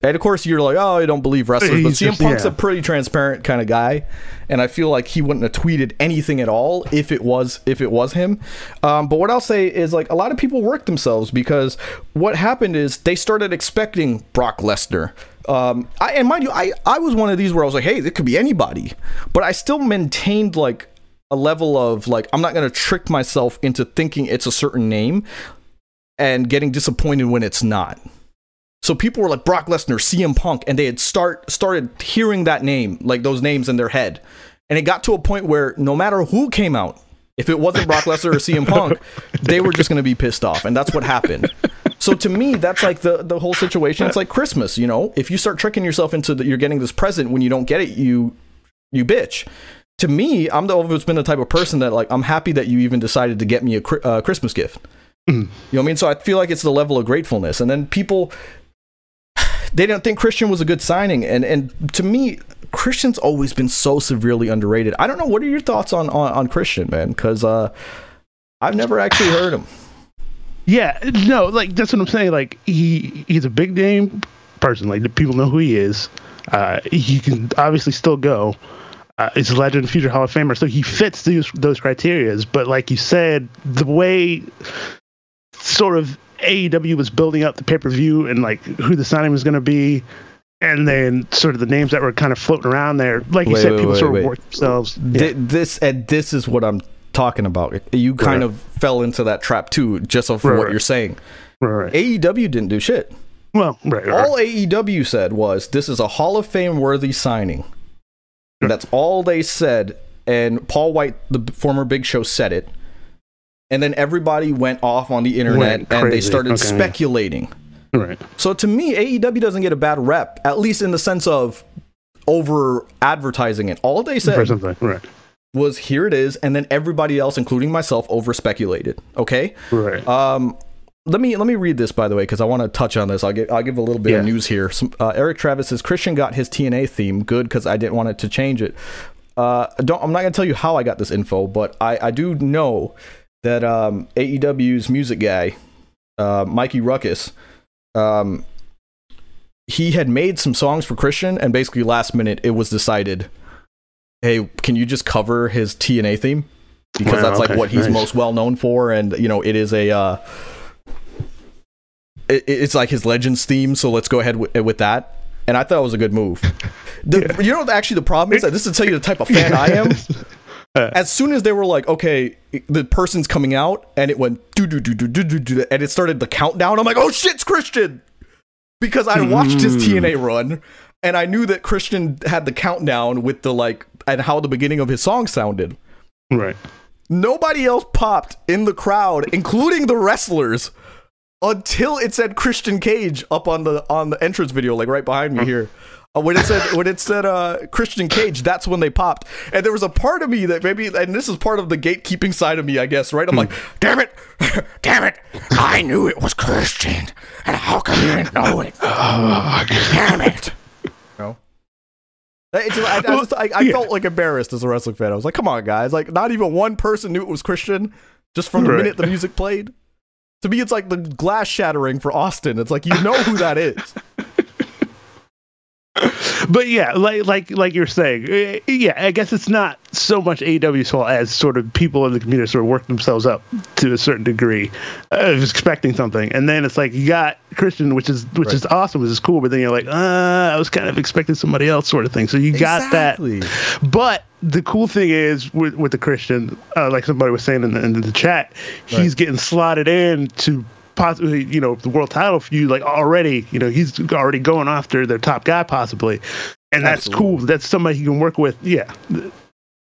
S3: And of course, you're like, "Oh, I don't believe wrestlers," but
S2: He's
S3: CM
S2: just-
S3: Punk's
S2: yeah.
S3: a pretty transparent kind of guy, and I feel like he wouldn't have tweeted anything at all if it was if it was him. Um, but what I'll say is, like, a lot of people worked themselves because what happened is they started expecting Brock Lesnar. Um, I, and mind you, I I was one of these where I was like, "Hey, it could be anybody," but I still maintained like a level of like I'm not going to trick myself into thinking it's a certain name and getting disappointed when it's not. So people were like Brock Lesnar, CM Punk, and they had start started hearing that name, like those names in their head, and it got to a point where no matter who came out, if it wasn't Brock Lesnar or CM Punk, they were just going to be pissed off, and that's what happened. So to me, that's like the the whole situation. It's like Christmas, you know. If you start tricking yourself into that you're getting this present when you don't get it, you you bitch. To me, I'm the, always been the type of person that like I'm happy that you even decided to get me a uh, Christmas gift. You know what I mean? So I feel like it's the level of gratefulness. And then people, they didn't think Christian was a good signing. And and to me, Christian's always been so severely underrated. I don't know. What are your thoughts on on, on Christian, man? Because uh, I've never actually heard him.
S2: yeah, no, like that's what I'm saying. Like he he's a big name person. Like the people know who he is. Uh, he can obviously still go. Uh, he's a legend, future Hall of Famer, so he fits those those criterias. But like you said, the way sort of AEW was building up the pay per view and like who the signing was going to be, and then sort of the names that were kind of floating around there. Like you said,
S3: wait,
S2: people
S3: wait,
S2: sort
S3: wait.
S2: of worked themselves. Yeah.
S3: This and this is what I'm talking about. You kind
S2: Right.
S3: of fell into that trap too, just of
S2: Right,
S3: what
S2: right.
S3: you're saying.
S2: right.
S3: AEW didn't do shit.
S2: well, right.
S3: All AEW said was this is a Hall of Fame worthy signing. That's all they said. And Paul White, the former Big Show, said it. And then everybody went off on the internet and they started
S2: Okay.
S3: speculating.
S2: right.
S3: So to me, AEW doesn't get a bad rep, at least in the sense of over advertising it. All they said
S2: right,
S3: was here it is, and then everybody else, including myself, over speculated. Okay.
S2: right.
S3: Um, let me let me read this by the way because I want to touch on this. I'll give I'll give a little bit of news here. Some, uh, Eric Travis says Christian got his TNA theme good because I didn't want it to change it. Uh, don't I'm not gonna tell you how I got this info, but I I do know that um, AEW's music guy, uh, Mikey Ruckus, um, he had made some songs for Christian, and basically last minute it was decided, hey, can you just cover his TNA theme? Because
S2: Wow,
S3: that's like what he's
S2: nice.
S3: most well known for, and you know it is a. Uh, it, it's like his legends theme, so let's go ahead with, with that. And I thought it was a good move. The, You know, actually, the problem is that this is to tell you the type of fan I am. As soon as they were like, okay, the person's coming out, and it went do do do do do do do, and it started the countdown. I'm like, oh shit, it's Christian, because I watched his hmm. TNA run, and I knew that Christian had the countdown with the like and how the beginning of his song sounded.
S2: right.
S3: Nobody else popped in the crowd, including the wrestlers, until it said Christian Cage up on the on the entrance video, like right behind me hmm. here. Uh, when it said when it said uh, Christian Cage, that's when they popped. And there was a part of me that maybe, and this is part of the gatekeeping side of me, I guess. Right? I'm like,
S8: Damn it! Damn it! I knew it was Christian, and how come you didn't know it? Oh, Damn it!
S3: no. Just, I, I, just, I, I
S2: Yeah.
S3: felt like embarrassed as a wrestling fan. I was like, come on, guys! Like, not even one person knew it was Christian just from the
S2: Right.
S3: minute the music played. To me, it's like the glass shattering for Austin. It's like you know who that is.
S2: but yeah, like like like you're saying, eh, yeah, I guess it's not so much AEW's fault as sort of people in the community sort of work themselves up to a certain degree of expecting something, and then it's like you got Christian, which is which is awesome, which is cool, but then you're like, uh, I was kind of expecting somebody else, sort of thing. So you got that, but the cool thing is with with the Christian, uh, like somebody was saying in the, in the chat, he's getting slotted in to possibly, you know, the world title feud like already. You know, he's already going after their top guy possibly, and that's
S3: Absolutely.
S2: cool. That's somebody he can work with. Yeah,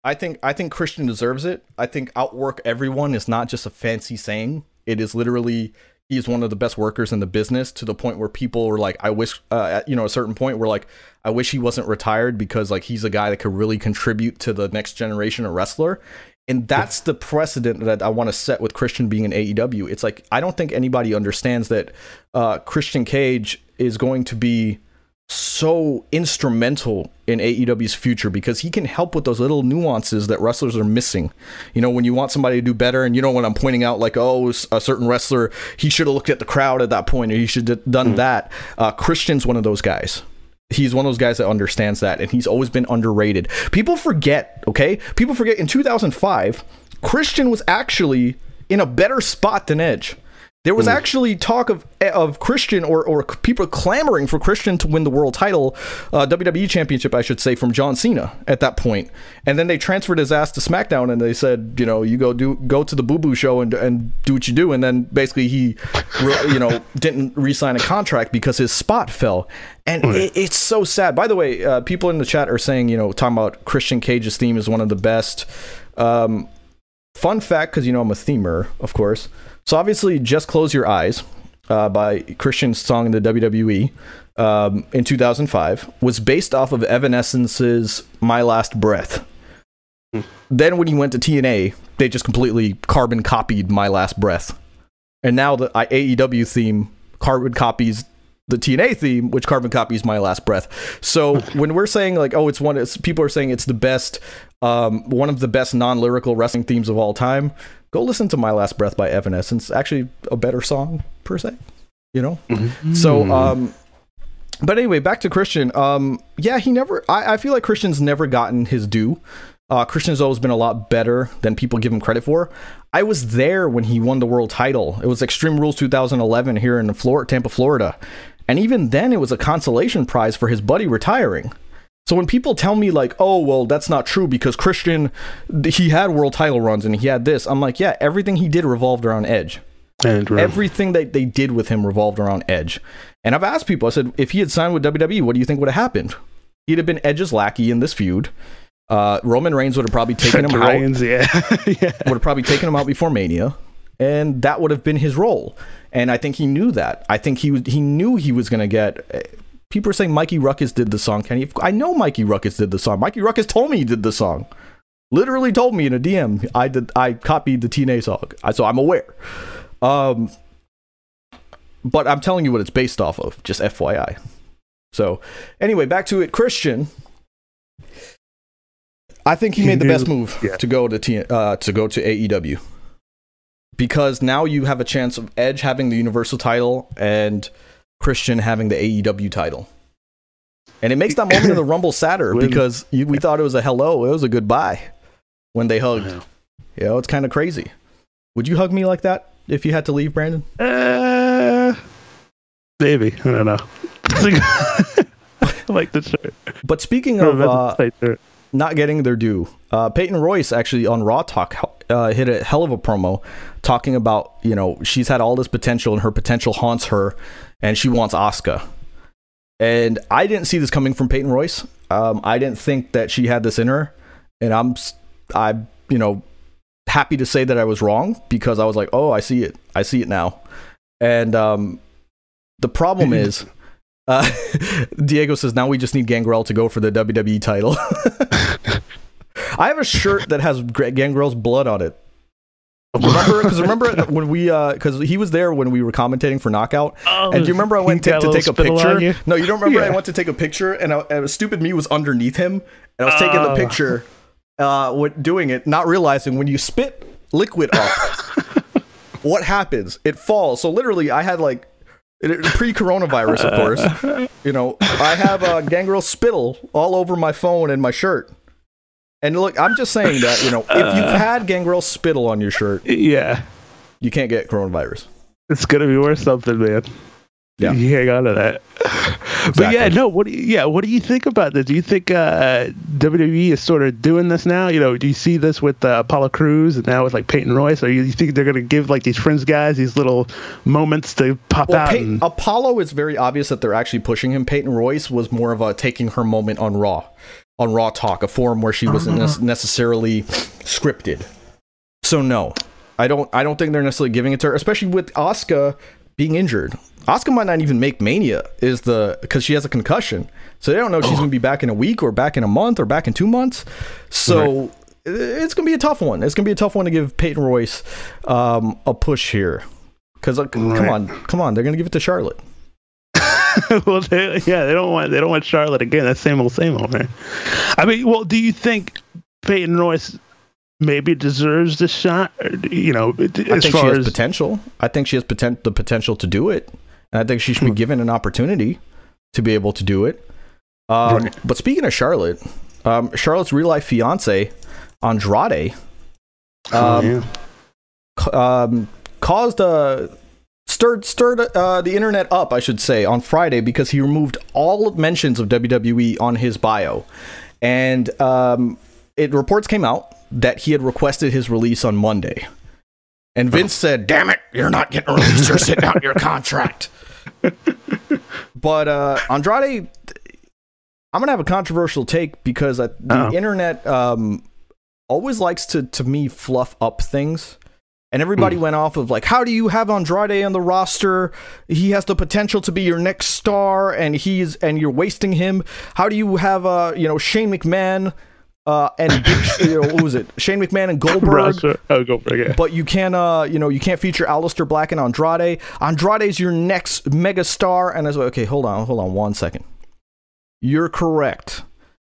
S3: I think I think Christian deserves it. I think outwork everyone is not just a fancy saying. It is literally he is one of the best workers in the business to the point where people were like, I wish, uh, at you know, a certain point where like, I wish he wasn't retired because like he's a guy that could really contribute to the next generation of wrestler. And that's the precedent that I want to set with Christian being in AEW. It's like I don't think anybody understands that uh, Christian Cage is going to be so instrumental in AEW's future because he can help with those little nuances that wrestlers are missing. You know, when you want somebody to do better, and you know, when I'm pointing out like, oh, a certain wrestler, he should have looked at the crowd at that point, or he should have done that. Uh, Christian's one of those guys. He's one of those guys that understands that, and he's always been underrated. People forget, okay? People forget in 2005, Christian was actually in a better spot than Edge. There was actually talk of of Christian or or people clamoring for Christian to win the world title, uh, WWE Championship, I should say, from John Cena at that point. And then they transferred his ass to SmackDown, and they said, you know, you go do go to the Boo Boo show and and do what you do. And then basically he, re- you know, didn't re-sign a contract because his spot fell. And it, it's so sad. By the way, uh, people in the chat are saying, you know, talking about Christian Cage's theme is one of the best. Um, fun fact, because you know I'm a themer, of course. So obviously, "Just Close Your Eyes" uh, by Christian's song in the WWE um, in 2005 was based off of Evanescence's "My Last Breath." Then when he went to TNA, they just completely carbon copied "My Last Breath," and now the AEW theme carbon copies the TNA theme, which carbon copies "My Last Breath." So when we're saying like, oh, it's one, it's, people are saying it's the best, um, one of the best non-lyrical wrestling themes of all time. Go listen to "My Last Breath" by Evanescence. Actually, a better song per se. You know. So, um, but anyway, back to Christian. Um, yeah, he never. I, I feel like Christian's never gotten his due. Uh, Christian's always been a lot better than people give him credit for. I was there when he won the world title. It was Extreme Rules 2011 here in Florida, Tampa, Florida. And even then, it was a consolation prize for his buddy retiring. So when people tell me like, "Oh, well, that's not true because Christian he had world title runs and he had this," I'm like, "Yeah, everything he did revolved around Edge.
S2: And
S3: Everything that they did with him revolved around Edge." And I've asked people, I said, "If he had signed with WWE, what do you think would have happened? He'd have been Edge's lackey in this feud. Uh, Roman Reigns would have probably taken him out.
S2: Yeah, yeah.
S3: Would have probably taken him out before Mania." And that would have been his role, and I think he knew that. I think he was, he knew he was going to get people are saying Mikey Ruckus did the song. Kenny, I know Mikey Ruckus did the song. Mikey Ruckus told me he did the song. Literally told me in a DM. I did. I copied the TNA song, so I'm aware. Um, but I'm telling you what it's based off of. Just FYI. So, anyway, back to it. Christian. I think he,
S2: He
S3: made the best move
S2: yeah.
S3: to go to T, uh, to go to AEW because now you have a chance of Edge having the Universal title and Christian having the AEW title. And it makes that moment in the Rumble sadder because you, we thought it was a hello, it was a goodbye when they hugged.
S2: Yeah.
S3: You know, it's kind of crazy. Would you hug me like that if you had to leave, Brandon?
S2: Uh, maybe I don't know. I like the shirt.
S3: But speaking of uh. Not getting their due, uh, Peyton Royce actually on Raw Talk uh, hit a hell of a promo talking about, you know, she's had all this potential and her potential haunts her and she wants Asuka. And I didn't see this coming from Peyton Royce. Um, I didn't think that she had this in her. And I'm, I, you know, happy to say that I was wrong because I was like, oh, I see it. I see it now. And um, the problem is, uh, Diego says now we just need Gangrel to go for the WWE title. I have a shirt that has Gangrel's blood on it. Remember? Because remember when we, because he was there when we were commentating for Knockout.
S2: Oh,
S3: And do you remember I went to, to take a picture?
S2: you?
S3: No, you don't remember I went to take a picture and, I, and stupid me was underneath him and I was taking the
S2: Oh.
S3: picture, uh, with doing it, not realizing when you spit liquid up, what happens? It falls. So literally, I had like it- pre-coronavirus, of course. You know, I have uh, gangrel spittle all over my phone and my shirt. And look, I'm just saying that you know, if you've had gangrel spittle on your shirt,
S2: Yeah,
S3: you can't get coronavirus.
S2: it's gonna be worth something, man.
S3: Yeah.
S2: you hang on to that. But yeah, no. What do you, yeah? What do you think about this? Do you think uh, WWE is sort of doing this now? You know, do you see this with uh, Apollo Crews and now with like Peyton Royce? Or you, you think they're gonna give like these friends guys these little moments to pop
S3: Well,
S2: out?
S3: Peyton,
S2: and,
S3: Apollo is very obvious that they're actually pushing him. Peyton Royce was more of a taking her moment on Raw, on Raw Talk, a forum where she wasn't nec- necessarily scripted. So no, I don't. I don't think they're necessarily giving it to her, especially with Asuka being injured. Asuka might not even make Mania is the because she has a concussion, so they don't know if she's going to be back in a week or back in a month or back in two months. So it's going to be a tough one. It's going to be a tough one to give Peyton Royce um, a push here. Because come
S2: Right.
S3: on, come on, they're going to give it to Charlotte.
S2: well, they, yeah, they don't want they don't want Charlotte again. That's same old same old, man. I mean, well, do you think Peyton Royce maybe deserves the shot? You know,
S3: I
S2: as
S3: think she
S2: far
S3: has
S2: as
S3: potential. I think she has poten- the potential to do it, and I think she should be
S2: Hmm.
S3: given an opportunity to be able to do it. Um,
S2: Right.
S3: But speaking of Charlotte, um, Charlotte's real life fiance Andrade
S2: Oh,
S3: um,
S2: yeah.
S3: um, caused a stirred stirred uh, the internet up, I should say, on Friday because he removed all mentions of WWE on his bio, and um, it reports came out that he had requested his release on Monday, and Vince said,
S8: Damn it, you're not getting released. You're sitting out your contract.
S3: But uh, Andrade, I'm gonna have a controversial take because uh, the
S2: Uh-oh.
S3: internet um, always likes to, to me, fluff up things. And everybody went off of like, how do you have Andrade on the roster? He has the potential to be your next star, and he's and you're wasting him. How do you have uh, you know, Shane McMahon uh, and you know, what was it? Shane McMahon and Goldberg
S2: Oh, go for it. Yeah.
S3: but you can uh you know you can't feature Aleister Black and Andrade. Andrade's your next mega star, and I was like, okay, hold on, hold on one second. You're correct.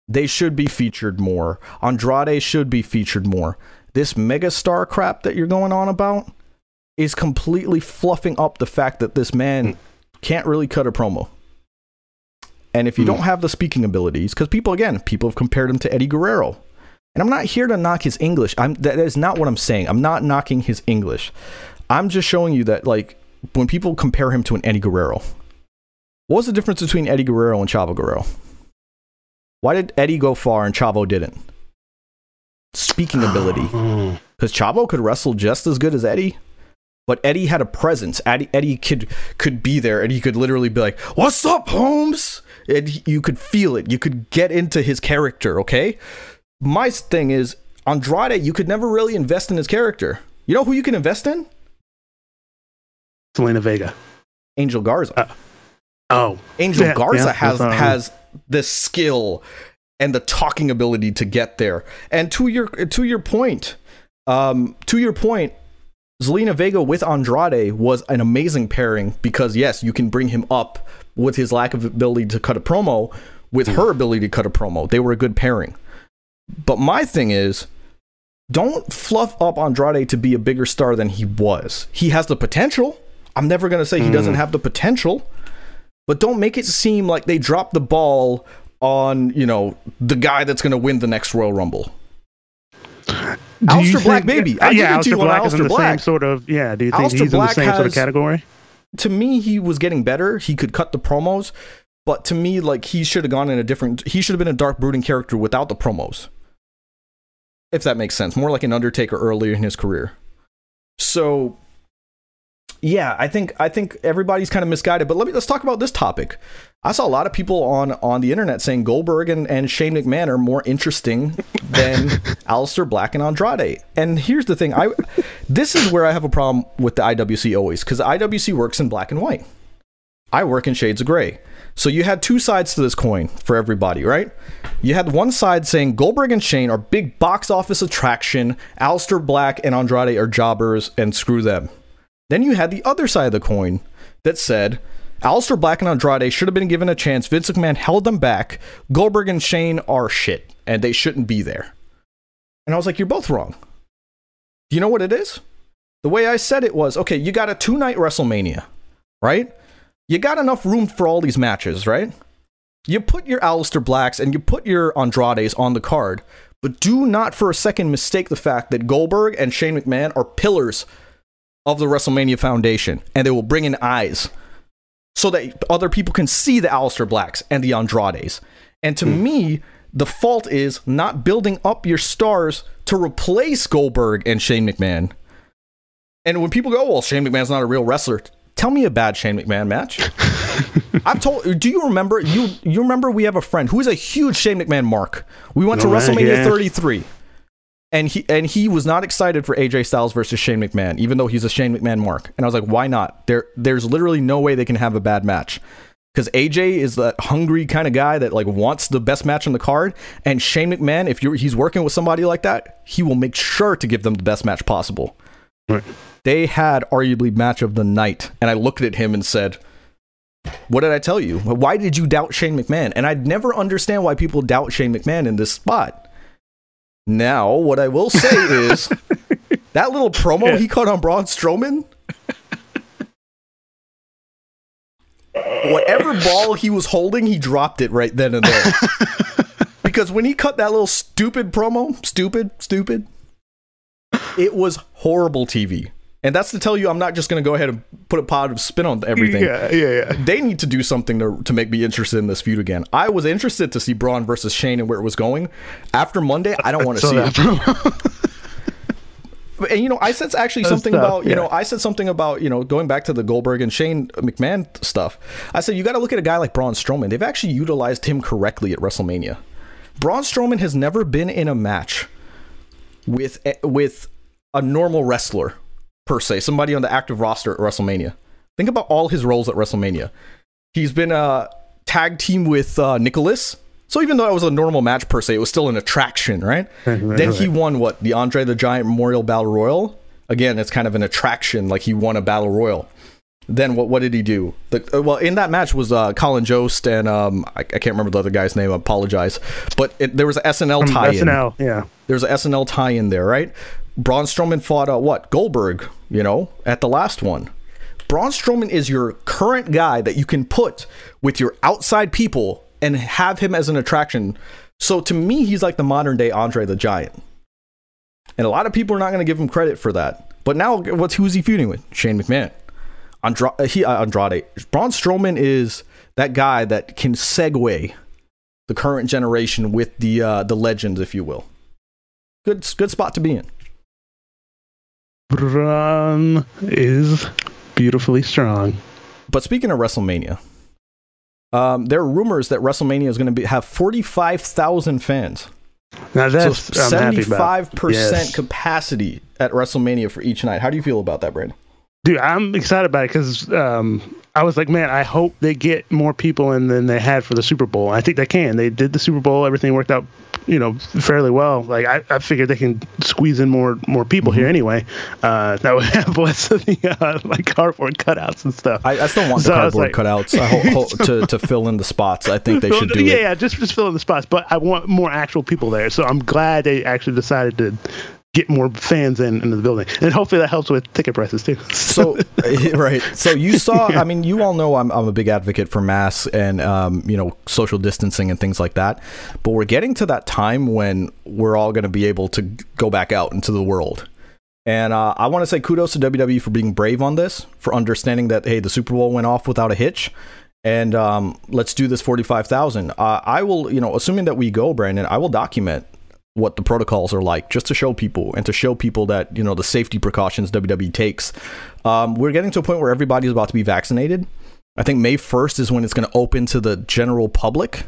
S3: They should be featured more. Andrade should be featured more. This mega star crap that you're going on about is completely fluffing up the fact that this man can't really cut a promo. And if you hmm. don't have the speaking abilities, because people again, people have compared him to Eddie Guerrero. And I'm not here to knock his English. I'm that is not what I'm saying. I'm not knocking his English. I'm just showing you that like when people compare him to an Eddie Guerrero, what was the difference between Eddie Guerrero and Chavo Guerrero? Why did Eddie go far and Chavo didn't? Speaking ability. Because Chavo could wrestle just as good as Eddie, but Eddie had a presence. Eddie, Eddie could could be there, and he could literally be like, "What's up, Holmes?" And you could feel it. You could get into his character. Okay. My thing is Andrade. You could never really invest in his character. You know who you can invest in?
S2: Zelina Vega.
S3: Angel Garza.
S2: Oh,
S3: Angel
S2: Yeah,
S3: Garza
S2: yeah,
S3: has
S2: uh,
S3: has the skill and the talking ability to get there. And to your to your point, um, to your point, Zelina Vega with Andrade was an amazing pairing because yes, you can bring him up with his lack of ability to cut a promo, with her ability to cut a promo. They were a good pairing. But my thing is, don't fluff up Andrade to be a bigger star than he was. He has the potential. I'm never going to say he doesn't hmm. have the potential, but don't make it seem like they dropped the ball on, you know, the guy that's going to win the next Royal Rumble. Aleister Black,
S2: think-
S3: maybe.
S2: Uh,
S3: I
S2: yeah,
S3: it to
S2: Aleister
S3: you on
S2: Black is in the
S3: Black.
S2: same sort of. Yeah. Do you think
S3: Aleister
S2: he's
S3: Black
S2: in the same sort of category?
S3: To me, he was getting better. He could cut the promos, but to me, like he should have gone in a different. He should have been a dark brooding character without the promos. If that makes sense, more like an Undertaker earlier in his career. So, yeah, I think I think everybody's kind of misguided. But let me let's talk about this topic. I saw a lot of people on on the internet saying Goldberg and, and Shane McMahon are more interesting than Aleister Black and Andrade. And here's the thing, I this is where I have a problem with the IWC always, because IWC works in black and white. I work in shades of gray. So you had two sides to this coin for everybody, right? You had one side saying Goldberg and Shane are big box office attraction, Aleister Black and Andrade are jobbers, and screw them. Then you had the other side of the coin that said Aleister Black and Andrade should have been given a chance. Vince McMahon held them back. Goldberg and Shane are shit, and they shouldn't be there. And I was like, you're both wrong. Do you know what it is? The way I said it was okay, you got a two night WrestleMania, right? You got enough room for all these matches, right? You put your Aleister Blacks and you put your Andrades on the card, but do not for a second mistake the fact that Goldberg and Shane McMahon are pillars of the WrestleMania Foundation, and they will bring in eyes so that other people can see the Aleister Blacks and the Andrades. And to hmm. me, the fault is not building up your stars to replace Goldberg and Shane McMahon. And when people go, well, Shane McMahon's not a real wrestler, tell me a bad Shane McMahon match. I've told. Do you remember? You you remember? We have a friend who is a huge Shane McMahon mark. We went to
S2: Oh, man,
S3: WrestleMania
S2: yeah.
S3: 33, and he and he was not excited for AJ Styles versus Shane McMahon, even though he's a Shane McMahon mark. And I was like, why not? There there's literally no way they can have a bad match. Because AJ is that hungry kind of guy that like wants the best match on the card, and Shane McMahon, if you're he's working with somebody like that, he will make sure to give them the best match possible
S2: Right.
S3: they had arguably match of the night and i looked at him and said what did i tell you why did you doubt shane mcmahon and i'd never understand why people doubt shane mcmahon in this spot now what i will say is that little promo he cut on braun strowman? Whatever ball he was holding he dropped it right then and there. Because when he cut that little stupid promo stupid stupid it was horrible TV. And that's to tell you I'm not just going to go ahead and put a positive spin on everything.
S2: Yeah, yeah, yeah.
S3: They need to do something to, to make me interested in this feud again. I was interested to see Braun versus Shane and where it was going. After Monday, I don't want to see
S2: that
S3: it. And you know, I said actually
S2: That's
S3: something
S2: tough,
S3: about you
S2: yeah.
S3: know I said something about you know going back to the Goldberg and Shane McMahon stuff. I said you got to look at a guy like Braun Strowman. They've actually utilized him correctly at WrestleMania. Braun Strowman has never been in a match with eh, with a normal wrestler per se, somebody on the active roster at WrestleMania. Think about all his roles at WrestleMania. He's been a tag team with uh, Nicholas. So even though it was a normal match per se, it was still an attraction, right? Then he won what the Andre the Giant Memorial Battle Royal. Again, it's kind of an attraction, like he won a Battle Royal. Then what? What did he do? The, uh, well, in that match was uh, Colin Jost and um, I, I can't remember the other guy's name. I apologize, but it, there was an SNL tie-in.
S2: SNL, yeah.
S3: There's an SNL tie-in there, right? Braun Strowman fought uh, what Goldberg, you know, at the last one. Braun Strowman is your current guy that you can put with your outside people and have him as an attraction So to me, he's like the modern day Andre the Giant. And a lot of people are not going to give him credit for that. But now, what's who's he feuding with? Shane McMahon. Andra- uh, he, uh, Andrade. Braun Strowman is that guy that can segue the current generation with the uh, the legends, if you will. Good good spot to be in.
S2: Braun is beautifully strong.
S3: But speaking of WrestleMania, um, there are rumors that WrestleMania is going to be have forty five thousand fans.
S2: Now that's
S3: so
S2: I'm happy about.
S3: seventy-five percent
S2: Yes.
S3: capacity at WrestleMania for each night. How do you feel about that, Brandon?
S2: Dude, I'm excited about it because um, I was like, man, I hope they get more people in than they had for the Super Bowl. I think they can. They did the Super Bowl. Everything worked out, you know, fairly well. Like I, I figured they can squeeze in more more people
S3: Mm-hmm.
S2: here anyway. Uh, that would have less of the uh, like cardboard cutouts and stuff.
S3: I, I still want the
S2: So I
S3: cardboard
S2: like-
S3: cutouts I ho- ho- to to fill in the spots. I think they should do
S2: yeah,
S3: it.
S2: yeah, just just fill in the spots. But I want more actual people there. So I'm glad they actually decided to get more fans in into the building, and hopefully that helps with ticket prices too.
S3: So right. So you saw. I mean, you all know I'm I'm a big advocate for masks and um, you know social distancing and things like that. But we're getting to that time when we're all going to be able to go back out into the world. And uh, I want to say kudos to WWE for being brave on this, for understanding that hey, the Super Bowl went off without a hitch, and um, let's do this forty five thousand. Uh, I will, you know, assuming that we go, Brandon, I will document what the protocols are like just to show people and to show people that you know the safety precautions WWE takes. Um, we're getting to a point where everybody's about to be vaccinated. I think May first is when it's going to open to the general public.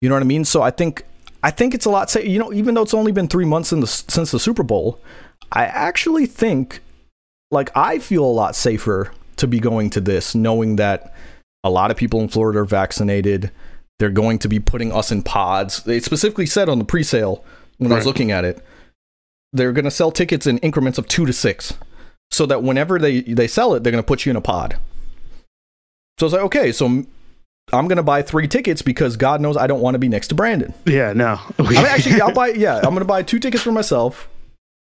S3: You know what I mean? So I think I think it's a lot. Say, you know, even though it's only been three months the, since the Super Bowl, I actually think like I feel a lot safer to be going to this, knowing that a lot of people in Florida are vaccinated. They're going to be putting us in pods. They specifically said on the pre-sale when I was looking at it, they're going to sell tickets in increments of two to six, so that whenever they they sell it, they're going to put you in a pod. So it's like, okay, so I'm going to buy three tickets because God knows I don't want to be next to Brandon.
S2: yeah, no.
S3: I mean, actually, I'll buy. Yeah, I'm going to buy two tickets for myself,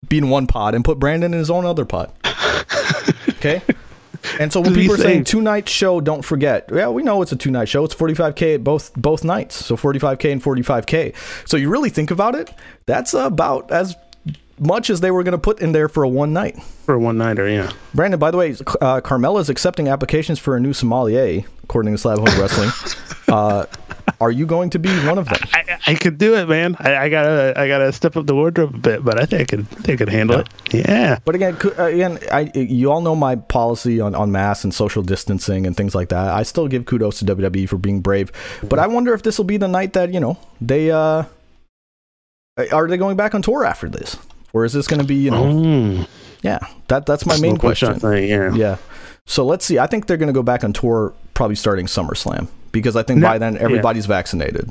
S3: be in one pod, and put Brandon in his own other pod. Okay. And so when people are saying two night show, don't forget. Yeah, we know it's a two night show. It's 45k at both both nights. So 45k and 45k. So you really think about it, that's about as much as they were going to put in there for a one night.
S2: for a one nighter, yeah.
S3: Brandon, by the way, uh, Carmella is accepting applications for a new sommelier, according to Slab Home Wrestling. Uh, are you going to be one of them?
S2: I, I could do it, man. I, I gotta I gotta step up the wardrobe a bit, but I think I could I think I could handle it. Yeah.
S3: But again, uh, again, I you all know my policy on, on mass and social distancing and things like that. I still give kudos to WWE for being brave. But I wonder if this will be the night that you know they uh are they going back on tour after this, or is this going to be you know
S2: Mm.
S3: yeah that that's my main question.
S2: thing, yeah.
S3: Yeah. So let's see. I think they're going to go back on tour probably starting SummerSlam because I think
S2: No-
S3: by then
S2: yeah.
S3: everybody's vaccinated.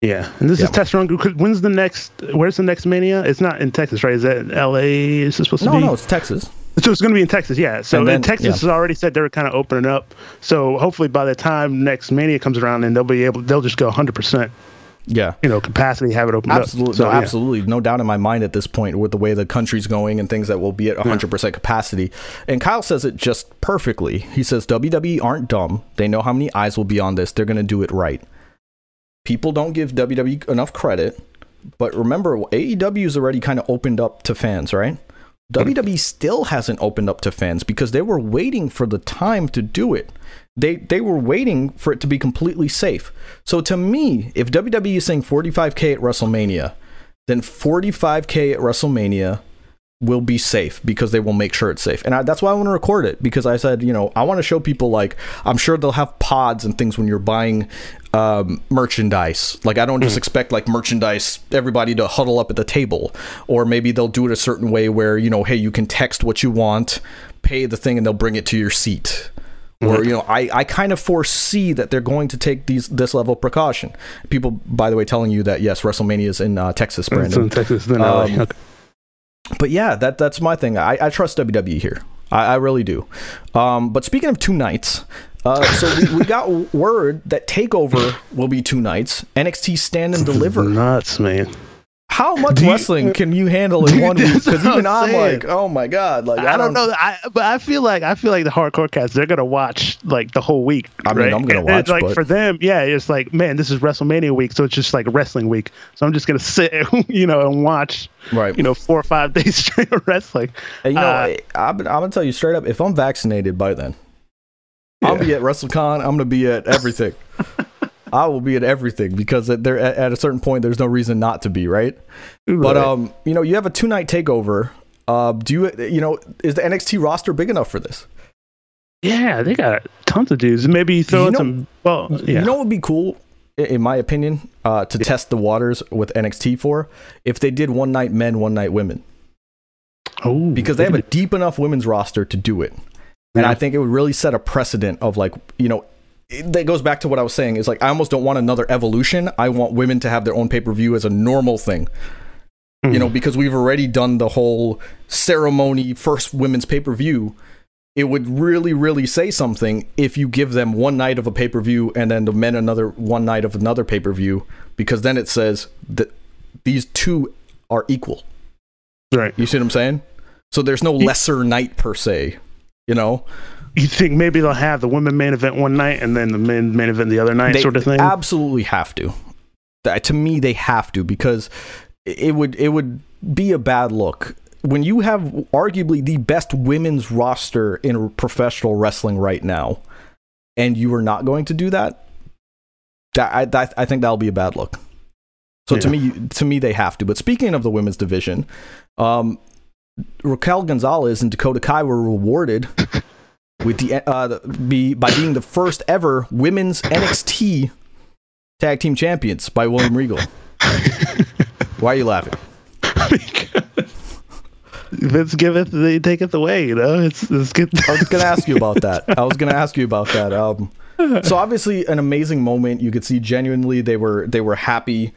S2: Yeah. And this
S3: Yeah.
S2: is test run. When's the next? Where's the next Mania? It's not in Texas, right? Is that L.A. Is it supposed to
S3: No,
S2: be?
S3: no, it's Texas.
S2: So it's going to be in Texas, yeah. So
S3: then-
S2: Texas
S3: yeah.
S2: has already said they're kind of opening up. So hopefully by the time next Mania comes around, and they'll be able, they'll just go 100, percent
S3: Yeah.
S2: you know, capacity, have it open
S3: Absolutely,
S2: up. So,
S3: no,
S2: yeah.
S3: absolutely, no doubt in my mind at this point with the way the country's going and things that will be at 100% capacity. And Kyle says it just perfectly. He says WWE aren't dumb. They know how many eyes will be on this. They're going to do it right. People don't give WWE enough credit, but remember, AEW's already kind of opened up to fans, right? WWE still hasn't opened up to fans because they were waiting for the time to do it. They they were waiting for it to be completely safe. So to me, if WWE is saying 45k at WrestleMania, then 45k at WrestleMania will be safe because they will make sure it's safe. And I, that's why I want to record it because I said, you know, I want to show people like I'm sure they'll have pods and things when you're buying um, merchandise. Like I don't just expect like merchandise everybody to huddle up at the table, or maybe they'll do it a certain way where you know, hey, you can text what you want, pay the thing, and they'll bring it to your seat. Or you know, I, I kind of foresee that they're going to take these this level of precaution. People, by the way, telling you that yes, WrestleMania is in uh, Texas,
S2: It's
S3: Brandon
S2: in Texas, then
S3: Um,
S2: Okay.
S3: but yeah, that that's my thing. I, I trust WWE here. I, I really do. Um, but speaking of two nights, uh, so we, we got word that Takeover will be two nights. NXT Stand and Deliver.
S2: Nuts, man.
S3: How much
S2: Do you-
S3: wrestling can you handle in
S2: Dude,
S3: one week? Because even
S2: I'm
S3: I'm like, oh my god, like
S2: I don't know. I but I feel like I feel like the hardcore cats they're gonna watch like the whole week.
S3: I mean,
S2: right?
S3: I'm gonna
S2: And it's
S3: watch,
S2: like
S3: but-
S2: for them, yeah, it's like man, this is WrestleMania week, so it's just like wrestling week. So I'm just gonna sit, you know, and watch,
S3: Right.
S2: you know, four or five days straight of wrestling.
S3: And you know,
S2: Uh,
S3: I, I'm, I'm gonna tell you straight up. If I'm vaccinated by then, I'll be at WrestleCon. I'm gonna be at everything. I will be at everything because at, there at, a certain point, there's no reason not to be, right? But um, you know, you have a two night takeover. Uh, do you you know is the NXT roster big enough for this?
S2: yeah, they got tons of dudes. Maybe throw
S3: You
S2: in
S3: know-
S2: some. Well, yeah,
S3: You know what would be cool, in my opinion, uh, to test the waters with NXT for if they did one night men, one night women,
S2: oh,
S3: because they have a deep enough women's roster to do it. And
S2: Yeah.
S3: I think it would really set a precedent of like, you know, that goes back to what I was saying is like, I almost don't want another evolution. I want women to have their own pay per view as a normal thing, you know, hmm. because we've already done the whole ceremony first women's pay per view. It would really, really say something if you give them one night of a pay per view and then the men another one night of another pay per view, because then it says that these two are equal.
S2: right.
S3: You see what I'm saying? So there's no lesser night per se, you know?
S2: You think maybe they'll have the women main event one night and then the men main event the other night,
S3: they
S2: sort of thing?
S3: absolutely have to. That, to me, they have to because it would it would be a bad look when you have arguably the best women's roster in professional wrestling right now, and you are not going to do that. That I that, I think that'll be a bad look. So to me, to me, they have to. But speaking of the women's division, um, Raquel Gonzalez and Dakota Kai were rewarded with the uh, the- be by being the first ever women's NXT tag team champions by William Regal. Why are you laughing?
S2: Vince giveth, they taketh away. You know, it's it's good.
S3: I was gonna ask you about that. I was gonna ask you about that. Um, so obviously an amazing moment. You could see genuinely they were they were happy.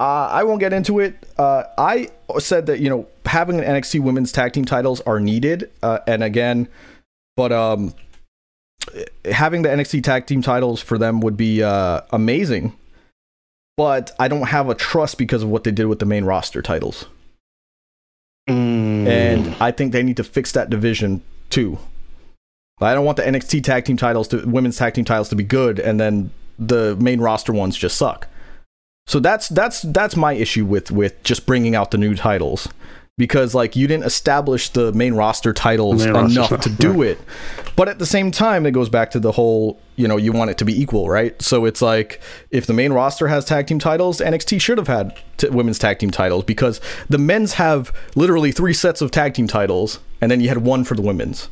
S3: Uh, I won't get into it. Uh, I said that you know having an NXT Women's Tag Team titles are needed, uh, and again, but um, having the NXT Tag Team titles for them would be uh, amazing. But I don't have a trust because of what they did with the main roster titles
S2: Mm.
S3: and I think they need to fix that division too. I don't want the NXT tag team titles to women's tag team titles to be good, and then the main roster ones just suck. So that's that's that's my issue with with just bringing out the new titles because like you didn't establish the main roster titles
S2: Main roster
S3: enough
S2: stuff,
S3: to do it. But at the same time, it goes back to the whole you know you want it to be equal, right? So it's like if the main roster has tag team titles, NXT should have had t- women's tag team titles because the men's have literally three sets of tag team titles, and then you had one for the women's.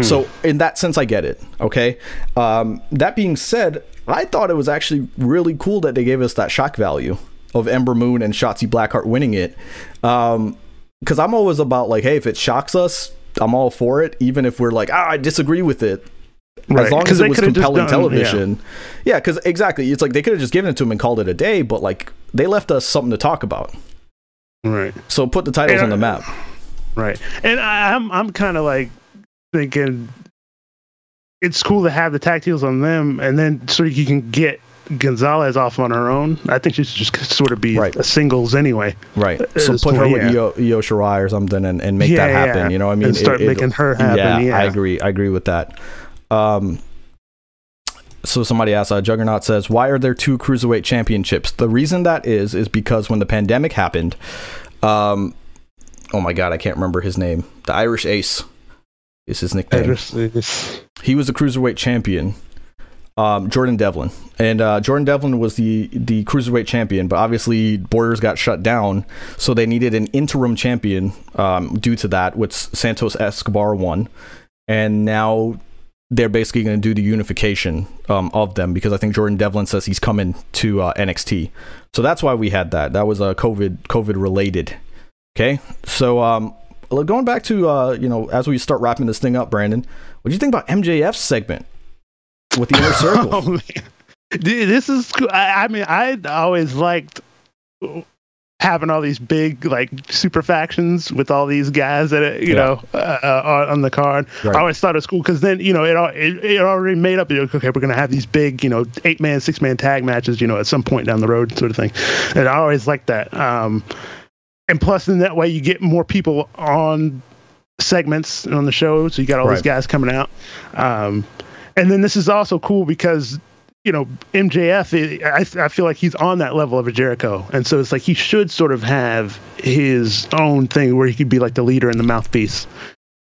S3: So in that sense, I get it. Okay. Um, that being said, I thought it was actually really cool that they gave us that shock value of Ember Moon and Shotzi Blackheart winning it. Um, because I'm always about like, hey, if it shocks us, I'm all for it, even if we're like, ah, I disagree with it.
S2: Right,
S3: As long as it was compelling
S2: done-
S3: television. Yeah, because exactly. It's like they could have just given it to him and called it a day, but like they left us something to talk about.
S2: Right.
S3: So put the titles
S2: Yeah.
S3: on the map.
S2: Right. And I, I'm I'm kind of like thinking it's cool to have the tag teams on them, and then so you can get Gonzalez off on her own. I think she should just sort of be
S3: Right.
S2: a singles anyway.
S3: Right. So
S2: this
S3: put her with
S2: yeah.
S3: Io, Io Shirai or something and, and make
S2: Yeah,
S3: that happen.
S2: yeah.
S3: You know, what I mean,
S2: And start
S3: It- it-
S2: making her happen, yeah.
S3: I agree. I agree with that. Um, so somebody asked, uh, Juggernaut says, why are there two cruiserweight championships? The reason that is is because when the pandemic happened, um, oh my god, I can't remember his name. The Irish Ace is his nickname
S2: just- I just-
S3: he was a cruiserweight champion. Um, Jordan Devlin and uh, Jordan Devlin was the the cruiserweight champion, but obviously Borders got shut down, so they needed an interim champion. Um, due to that, which Santos Escobar won, and now they're basically going to do the unification um, of them because I think Jordan Devlin says he's coming to uh, NXT, so that's why we had that. That was a uh, COVID COVID related. Okay, so um, going back to uh, you know as we start wrapping this thing up, Brandon, what do you think about MJF's segment with the inner circle?
S2: Oh, man. Dude, this is cool. I, I mean, I always liked having all these big like super factions with all these guys that uh, you
S3: Yeah.
S2: know uh, uh, on the card.
S3: Right.
S2: I always thought it was cool because then you know it, it it already made up. Okay, we're gonna have these big you know eight man, six man tag matches. You know, at some point down the road, sort of thing. And I always liked that. Um, and plus in that way you get more people on segments on the show, so you got all these guys coming out. Um, and then this is also cool because you know MJF, I, I feel like he's on that level of a Jericho, and so it's like he should sort of have his own thing where he could be like the leader and the mouthpiece,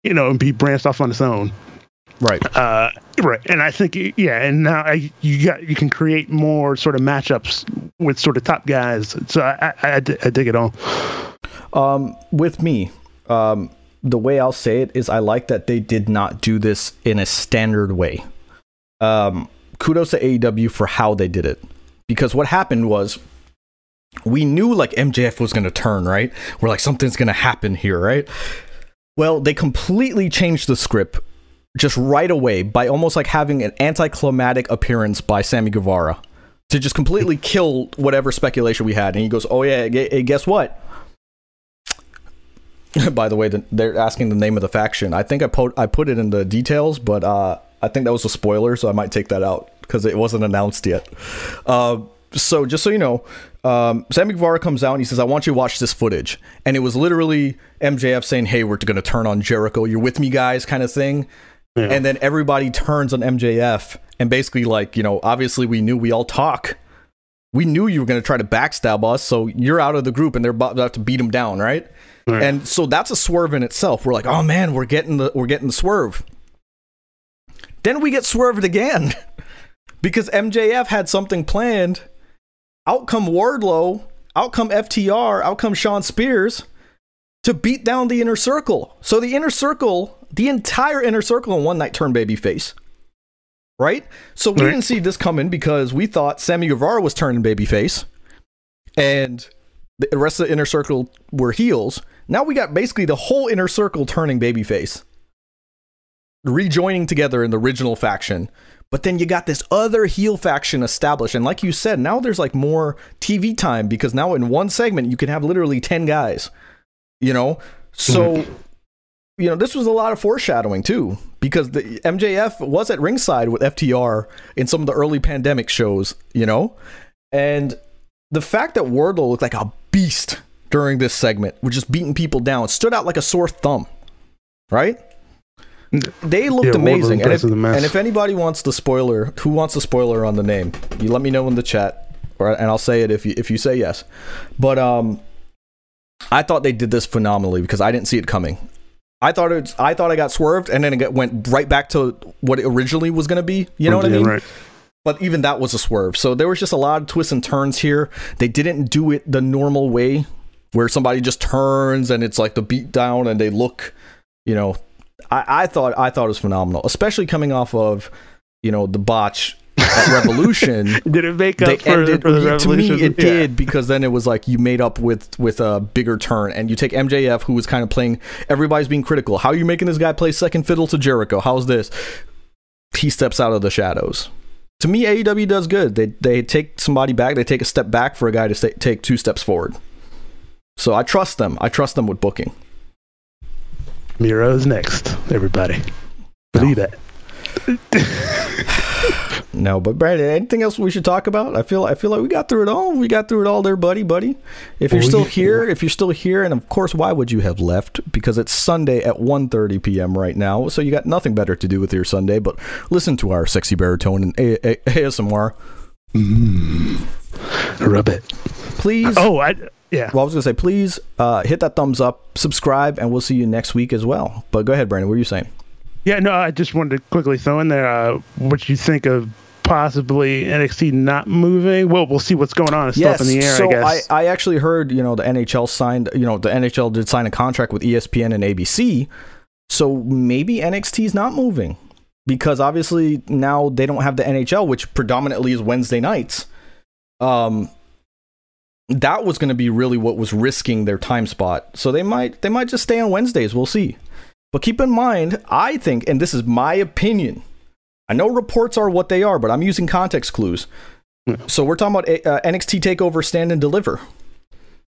S2: you know, and be branched off on his own.
S3: Right.
S2: Uh, right, and I think yeah, and now I, you got you can create more sort of matchups with sort of top guys. So I I, I, I dig it all.
S3: Um, with me, um, the way I'll say it is I like that they did not do this in a standard way. Um, kudos to AEW for how they did it. Because what happened was we knew like MJF was going to turn, right? We're like, something's going to happen here, right? Well, they completely changed the script just right away by almost like having an anticlimactic appearance by Sammy Guevara to just completely kill whatever speculation we had. And he goes, Oh, yeah, g- guess what? By the way, they're asking the name of the faction. I think I put I put it in the details, but uh, I think that was a spoiler, so I might take that out because it wasn't announced yet. Uh, so just so you know, um, Sammy Guevara comes out and he says, "I want you to watch this footage," and it was literally MJF saying, "Hey, we're going to turn on Jericho. You're with me, guys," kind of thing. And then everybody turns on MJF and basically like you know, obviously we knew we all talk. We knew you were going to try to backstab us, so you're out of the group, and they're about to beat him down, right?
S2: Right.
S3: And so that's a swerve in itself. We're like, oh man, we're getting the we're getting the swerve. Then we get swerved again because MJF had something planned. Out come Wardlow, out come FTR, out come Shawn Spears to beat down the inner circle. So the inner circle, the entire inner circle in one night turned babyface. Right? So we
S2: Right.
S3: didn't see this coming because we thought Sammy Guevara was turning babyface and the rest of the inner circle were heels. Now we got basically the whole inner circle turning babyface, rejoining together in the original faction. But then you got this other heel faction established, and like you said, now there's like more TV time because now in one segment you can have literally ten guys. You know, so mm-hmm. you know this was a lot of foreshadowing too because the MJF was at ringside with FTR in some of the early pandemic shows. You know, and the fact that Wardlow looked like a beast during this segment, was just beating people down, stood out like a sore thumb, right? They looked
S2: Yeah,
S3: amazing. And if,
S2: impressed with the mess.
S3: and if anybody wants the spoiler, who wants the spoiler on the name? You let me know in the chat, or and I'll say it if you if you say yes. But um, I thought they did this phenomenally because I didn't see it coming. I thought it's I thought I got swerved, and then it went right back to what it originally was going to be. You know what I mean?
S2: right.
S3: but even that was a swerve. So there was just a lot of twists and turns here. They didn't do it the normal way where somebody just turns and it's like the beat down and they look, you know, I, I thought I thought it was phenomenal, especially coming off of, you know, the botch at Revolution.
S2: Did it make up for,
S3: ended
S2: for the
S3: to me it
S2: Yeah.
S3: did because then it was like you made up with with a bigger turn and you take MJF who was kind of playing everybody's being critical. How are you making this guy play second fiddle to Jericho? How's this? He steps out of the shadows. To me AEW does good. They they take somebody back they take a step back for a guy to sta take two steps forward. So I trust them. I trust them with booking
S2: Miro's next, everybody. Believe that.
S3: No, but Brandon, anything else we should talk about? I feel I feel like we got through it all. We got through it all there, buddy, buddy. If you're
S2: Oh,
S3: still
S2: yeah.
S3: here, if you're still here, and of course, why would you have left? Because it's Sunday at 1.30 p.m. right now, so you got nothing better to do with your Sunday but listen to our sexy baritone and A- A- ASMR. Mm.
S2: Rub it.
S3: Please.
S2: Oh, I yeah.
S3: Well, I was gonna say, please uh, hit that thumbs up, subscribe, and we'll see you next week as well. But go ahead, Brandon. What are you saying?
S2: Yeah, no, I just wanted to quickly throw in there uh, what you think of possibly NXT not moving. Well, we'll see what's going on. It's still up in the air,
S3: so
S2: I guess.
S3: I, actually heard, you know, the NHL signed, you know, the NHL did sign a contract with ESPN and ABC. So maybe NXT's not moving because obviously now they don't have the NHL, which predominantly is Wednesday nights. Um, that was going to be really what was risking their time spot. So they might they might just stay on Wednesdays. We'll see. But keep in mind, I think, and this is my opinion. I know reports are what they are, but I'm using context clues. Hmm. So we're talking about eh, uh, NXT Takeover Stand and Deliver.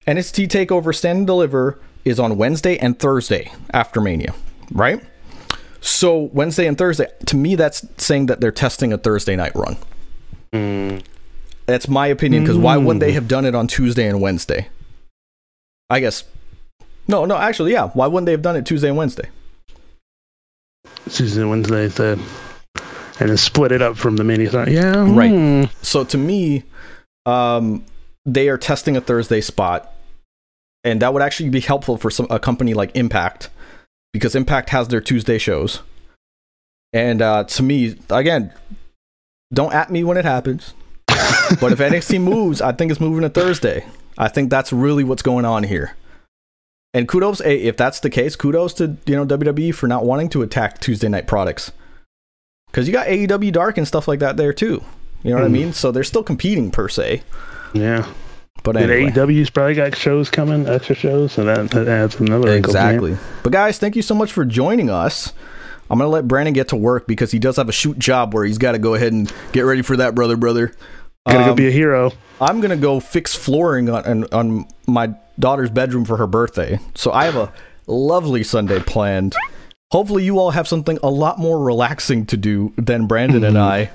S3: NXT Takeover Stand and Deliver is on Wednesday and Thursday after Mania, right? So Wednesday and Thursday, to me, that's saying that they're testing a Thursday night run. Hmm. That's my opinion because why wouldn't they have done it on Tuesday and Wednesday? I guess No, no, actually, yeah. Why wouldn't they have done it Tuesday and Wednesday?
S2: Tuesday, and Wednesday, the, and then split it up from the mini. Yeah,
S3: Right.
S2: hmm.
S3: So to me, um, they are testing a Thursday spot, and that would actually be helpful for some a company like Impact, because Impact has their Tuesday shows. And uh, to me, again, don't at me when it happens. But if NXT moves, I think it's moving to Thursday. I think that's really what's going on here. And kudos, eh, if that's the case, kudos to you know WWE for not wanting to attack Tuesday night products, because you got AEW Dark and stuff like that there too. You know what I
S2: Mm.
S3: mean? So they're still competing per se.
S2: Yeah.
S3: But anyway,
S2: AEW's probably got shows coming, extra shows, so that, that adds another
S3: exactly. But guys, thank you so much for joining us. I'm gonna let Brandon get to work because he does have a shoot job where he's got to go ahead and get ready for that, brother, brother.
S2: Gotta go
S3: Um,
S2: be a hero.
S3: I'm gonna go fix flooring on, on on my daughter's bedroom for her birthday. So I have a lovely Sunday planned. Hopefully, you all have something a lot more relaxing to do than Brandon and I.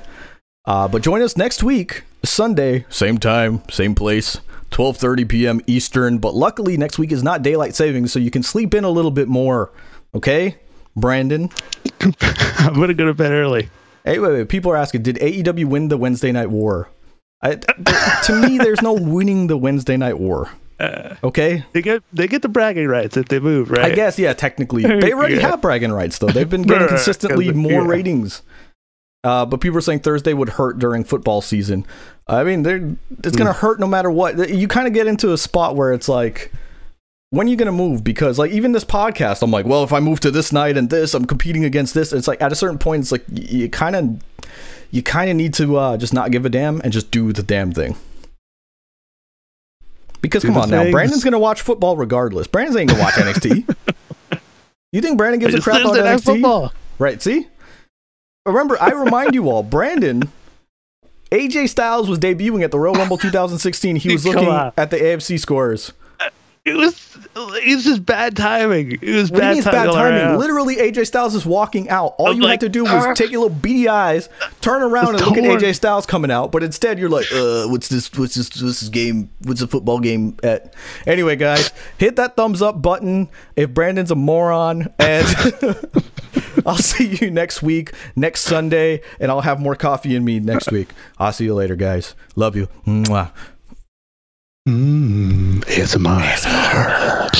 S3: Uh, but join us next week, Sunday, same time, same place, 12:30 p.m. Eastern. But luckily, next week is not daylight savings, so you can sleep in a little bit more. Okay, Brandon.
S2: I'm gonna go to bed early.
S3: Hey, wait, wait. People are asking, did AEW win the Wednesday Night War? I, to me, there's no winning the Wednesday Night War. Okay,
S2: They get they get the bragging rights if they move, right?
S3: I guess yeah. Technically, they already
S2: Yeah.
S3: have bragging rights though. They've been getting consistently more
S2: yeah.
S3: ratings. Uh, but people are saying Thursday would hurt during football season. I mean, they're it's gonna
S2: Hmm.
S3: hurt no matter what. You kind of get into a spot where it's like, when are you gonna move? Because like even this podcast, I'm like, well, if I move to this night and this, I'm competing against this. It's like at a certain point, it's like you kind of you kind of need to uh, just not give a damn and just do the damn thing. Because
S2: Do
S3: come on now. Brandon's gonna watch football regardless. Brandon ain't gonna watch NXT. You think Brandon gives a crap about NXT?
S2: football.
S3: Right, see? Remember, I remind you all, Brandon, AJ Styles was debuting at the Royal Rumble 2016. He was looking at the AFC scores.
S2: It was it was just bad timing. It was
S3: What
S2: bad,
S3: bad
S2: timing. all
S3: timing?
S2: around.
S3: Literally, AJ Styles is walking out. All
S2: I'm
S3: you
S2: like,
S3: had to do was
S2: "Ah."
S3: take your little beady eyes, turn around, and look at. AJ Styles coming out. But instead, you're like, uh, what's this? What's this? What's this game? What's the football game at? Anyway, guys, hit that thumbs up button if Brandon's a moron, and I'll see you next week, next Sunday, and I'll have more coffee in me next week. I'll see you later, guys. Love you. Mwah.
S2: Mm, ASMR.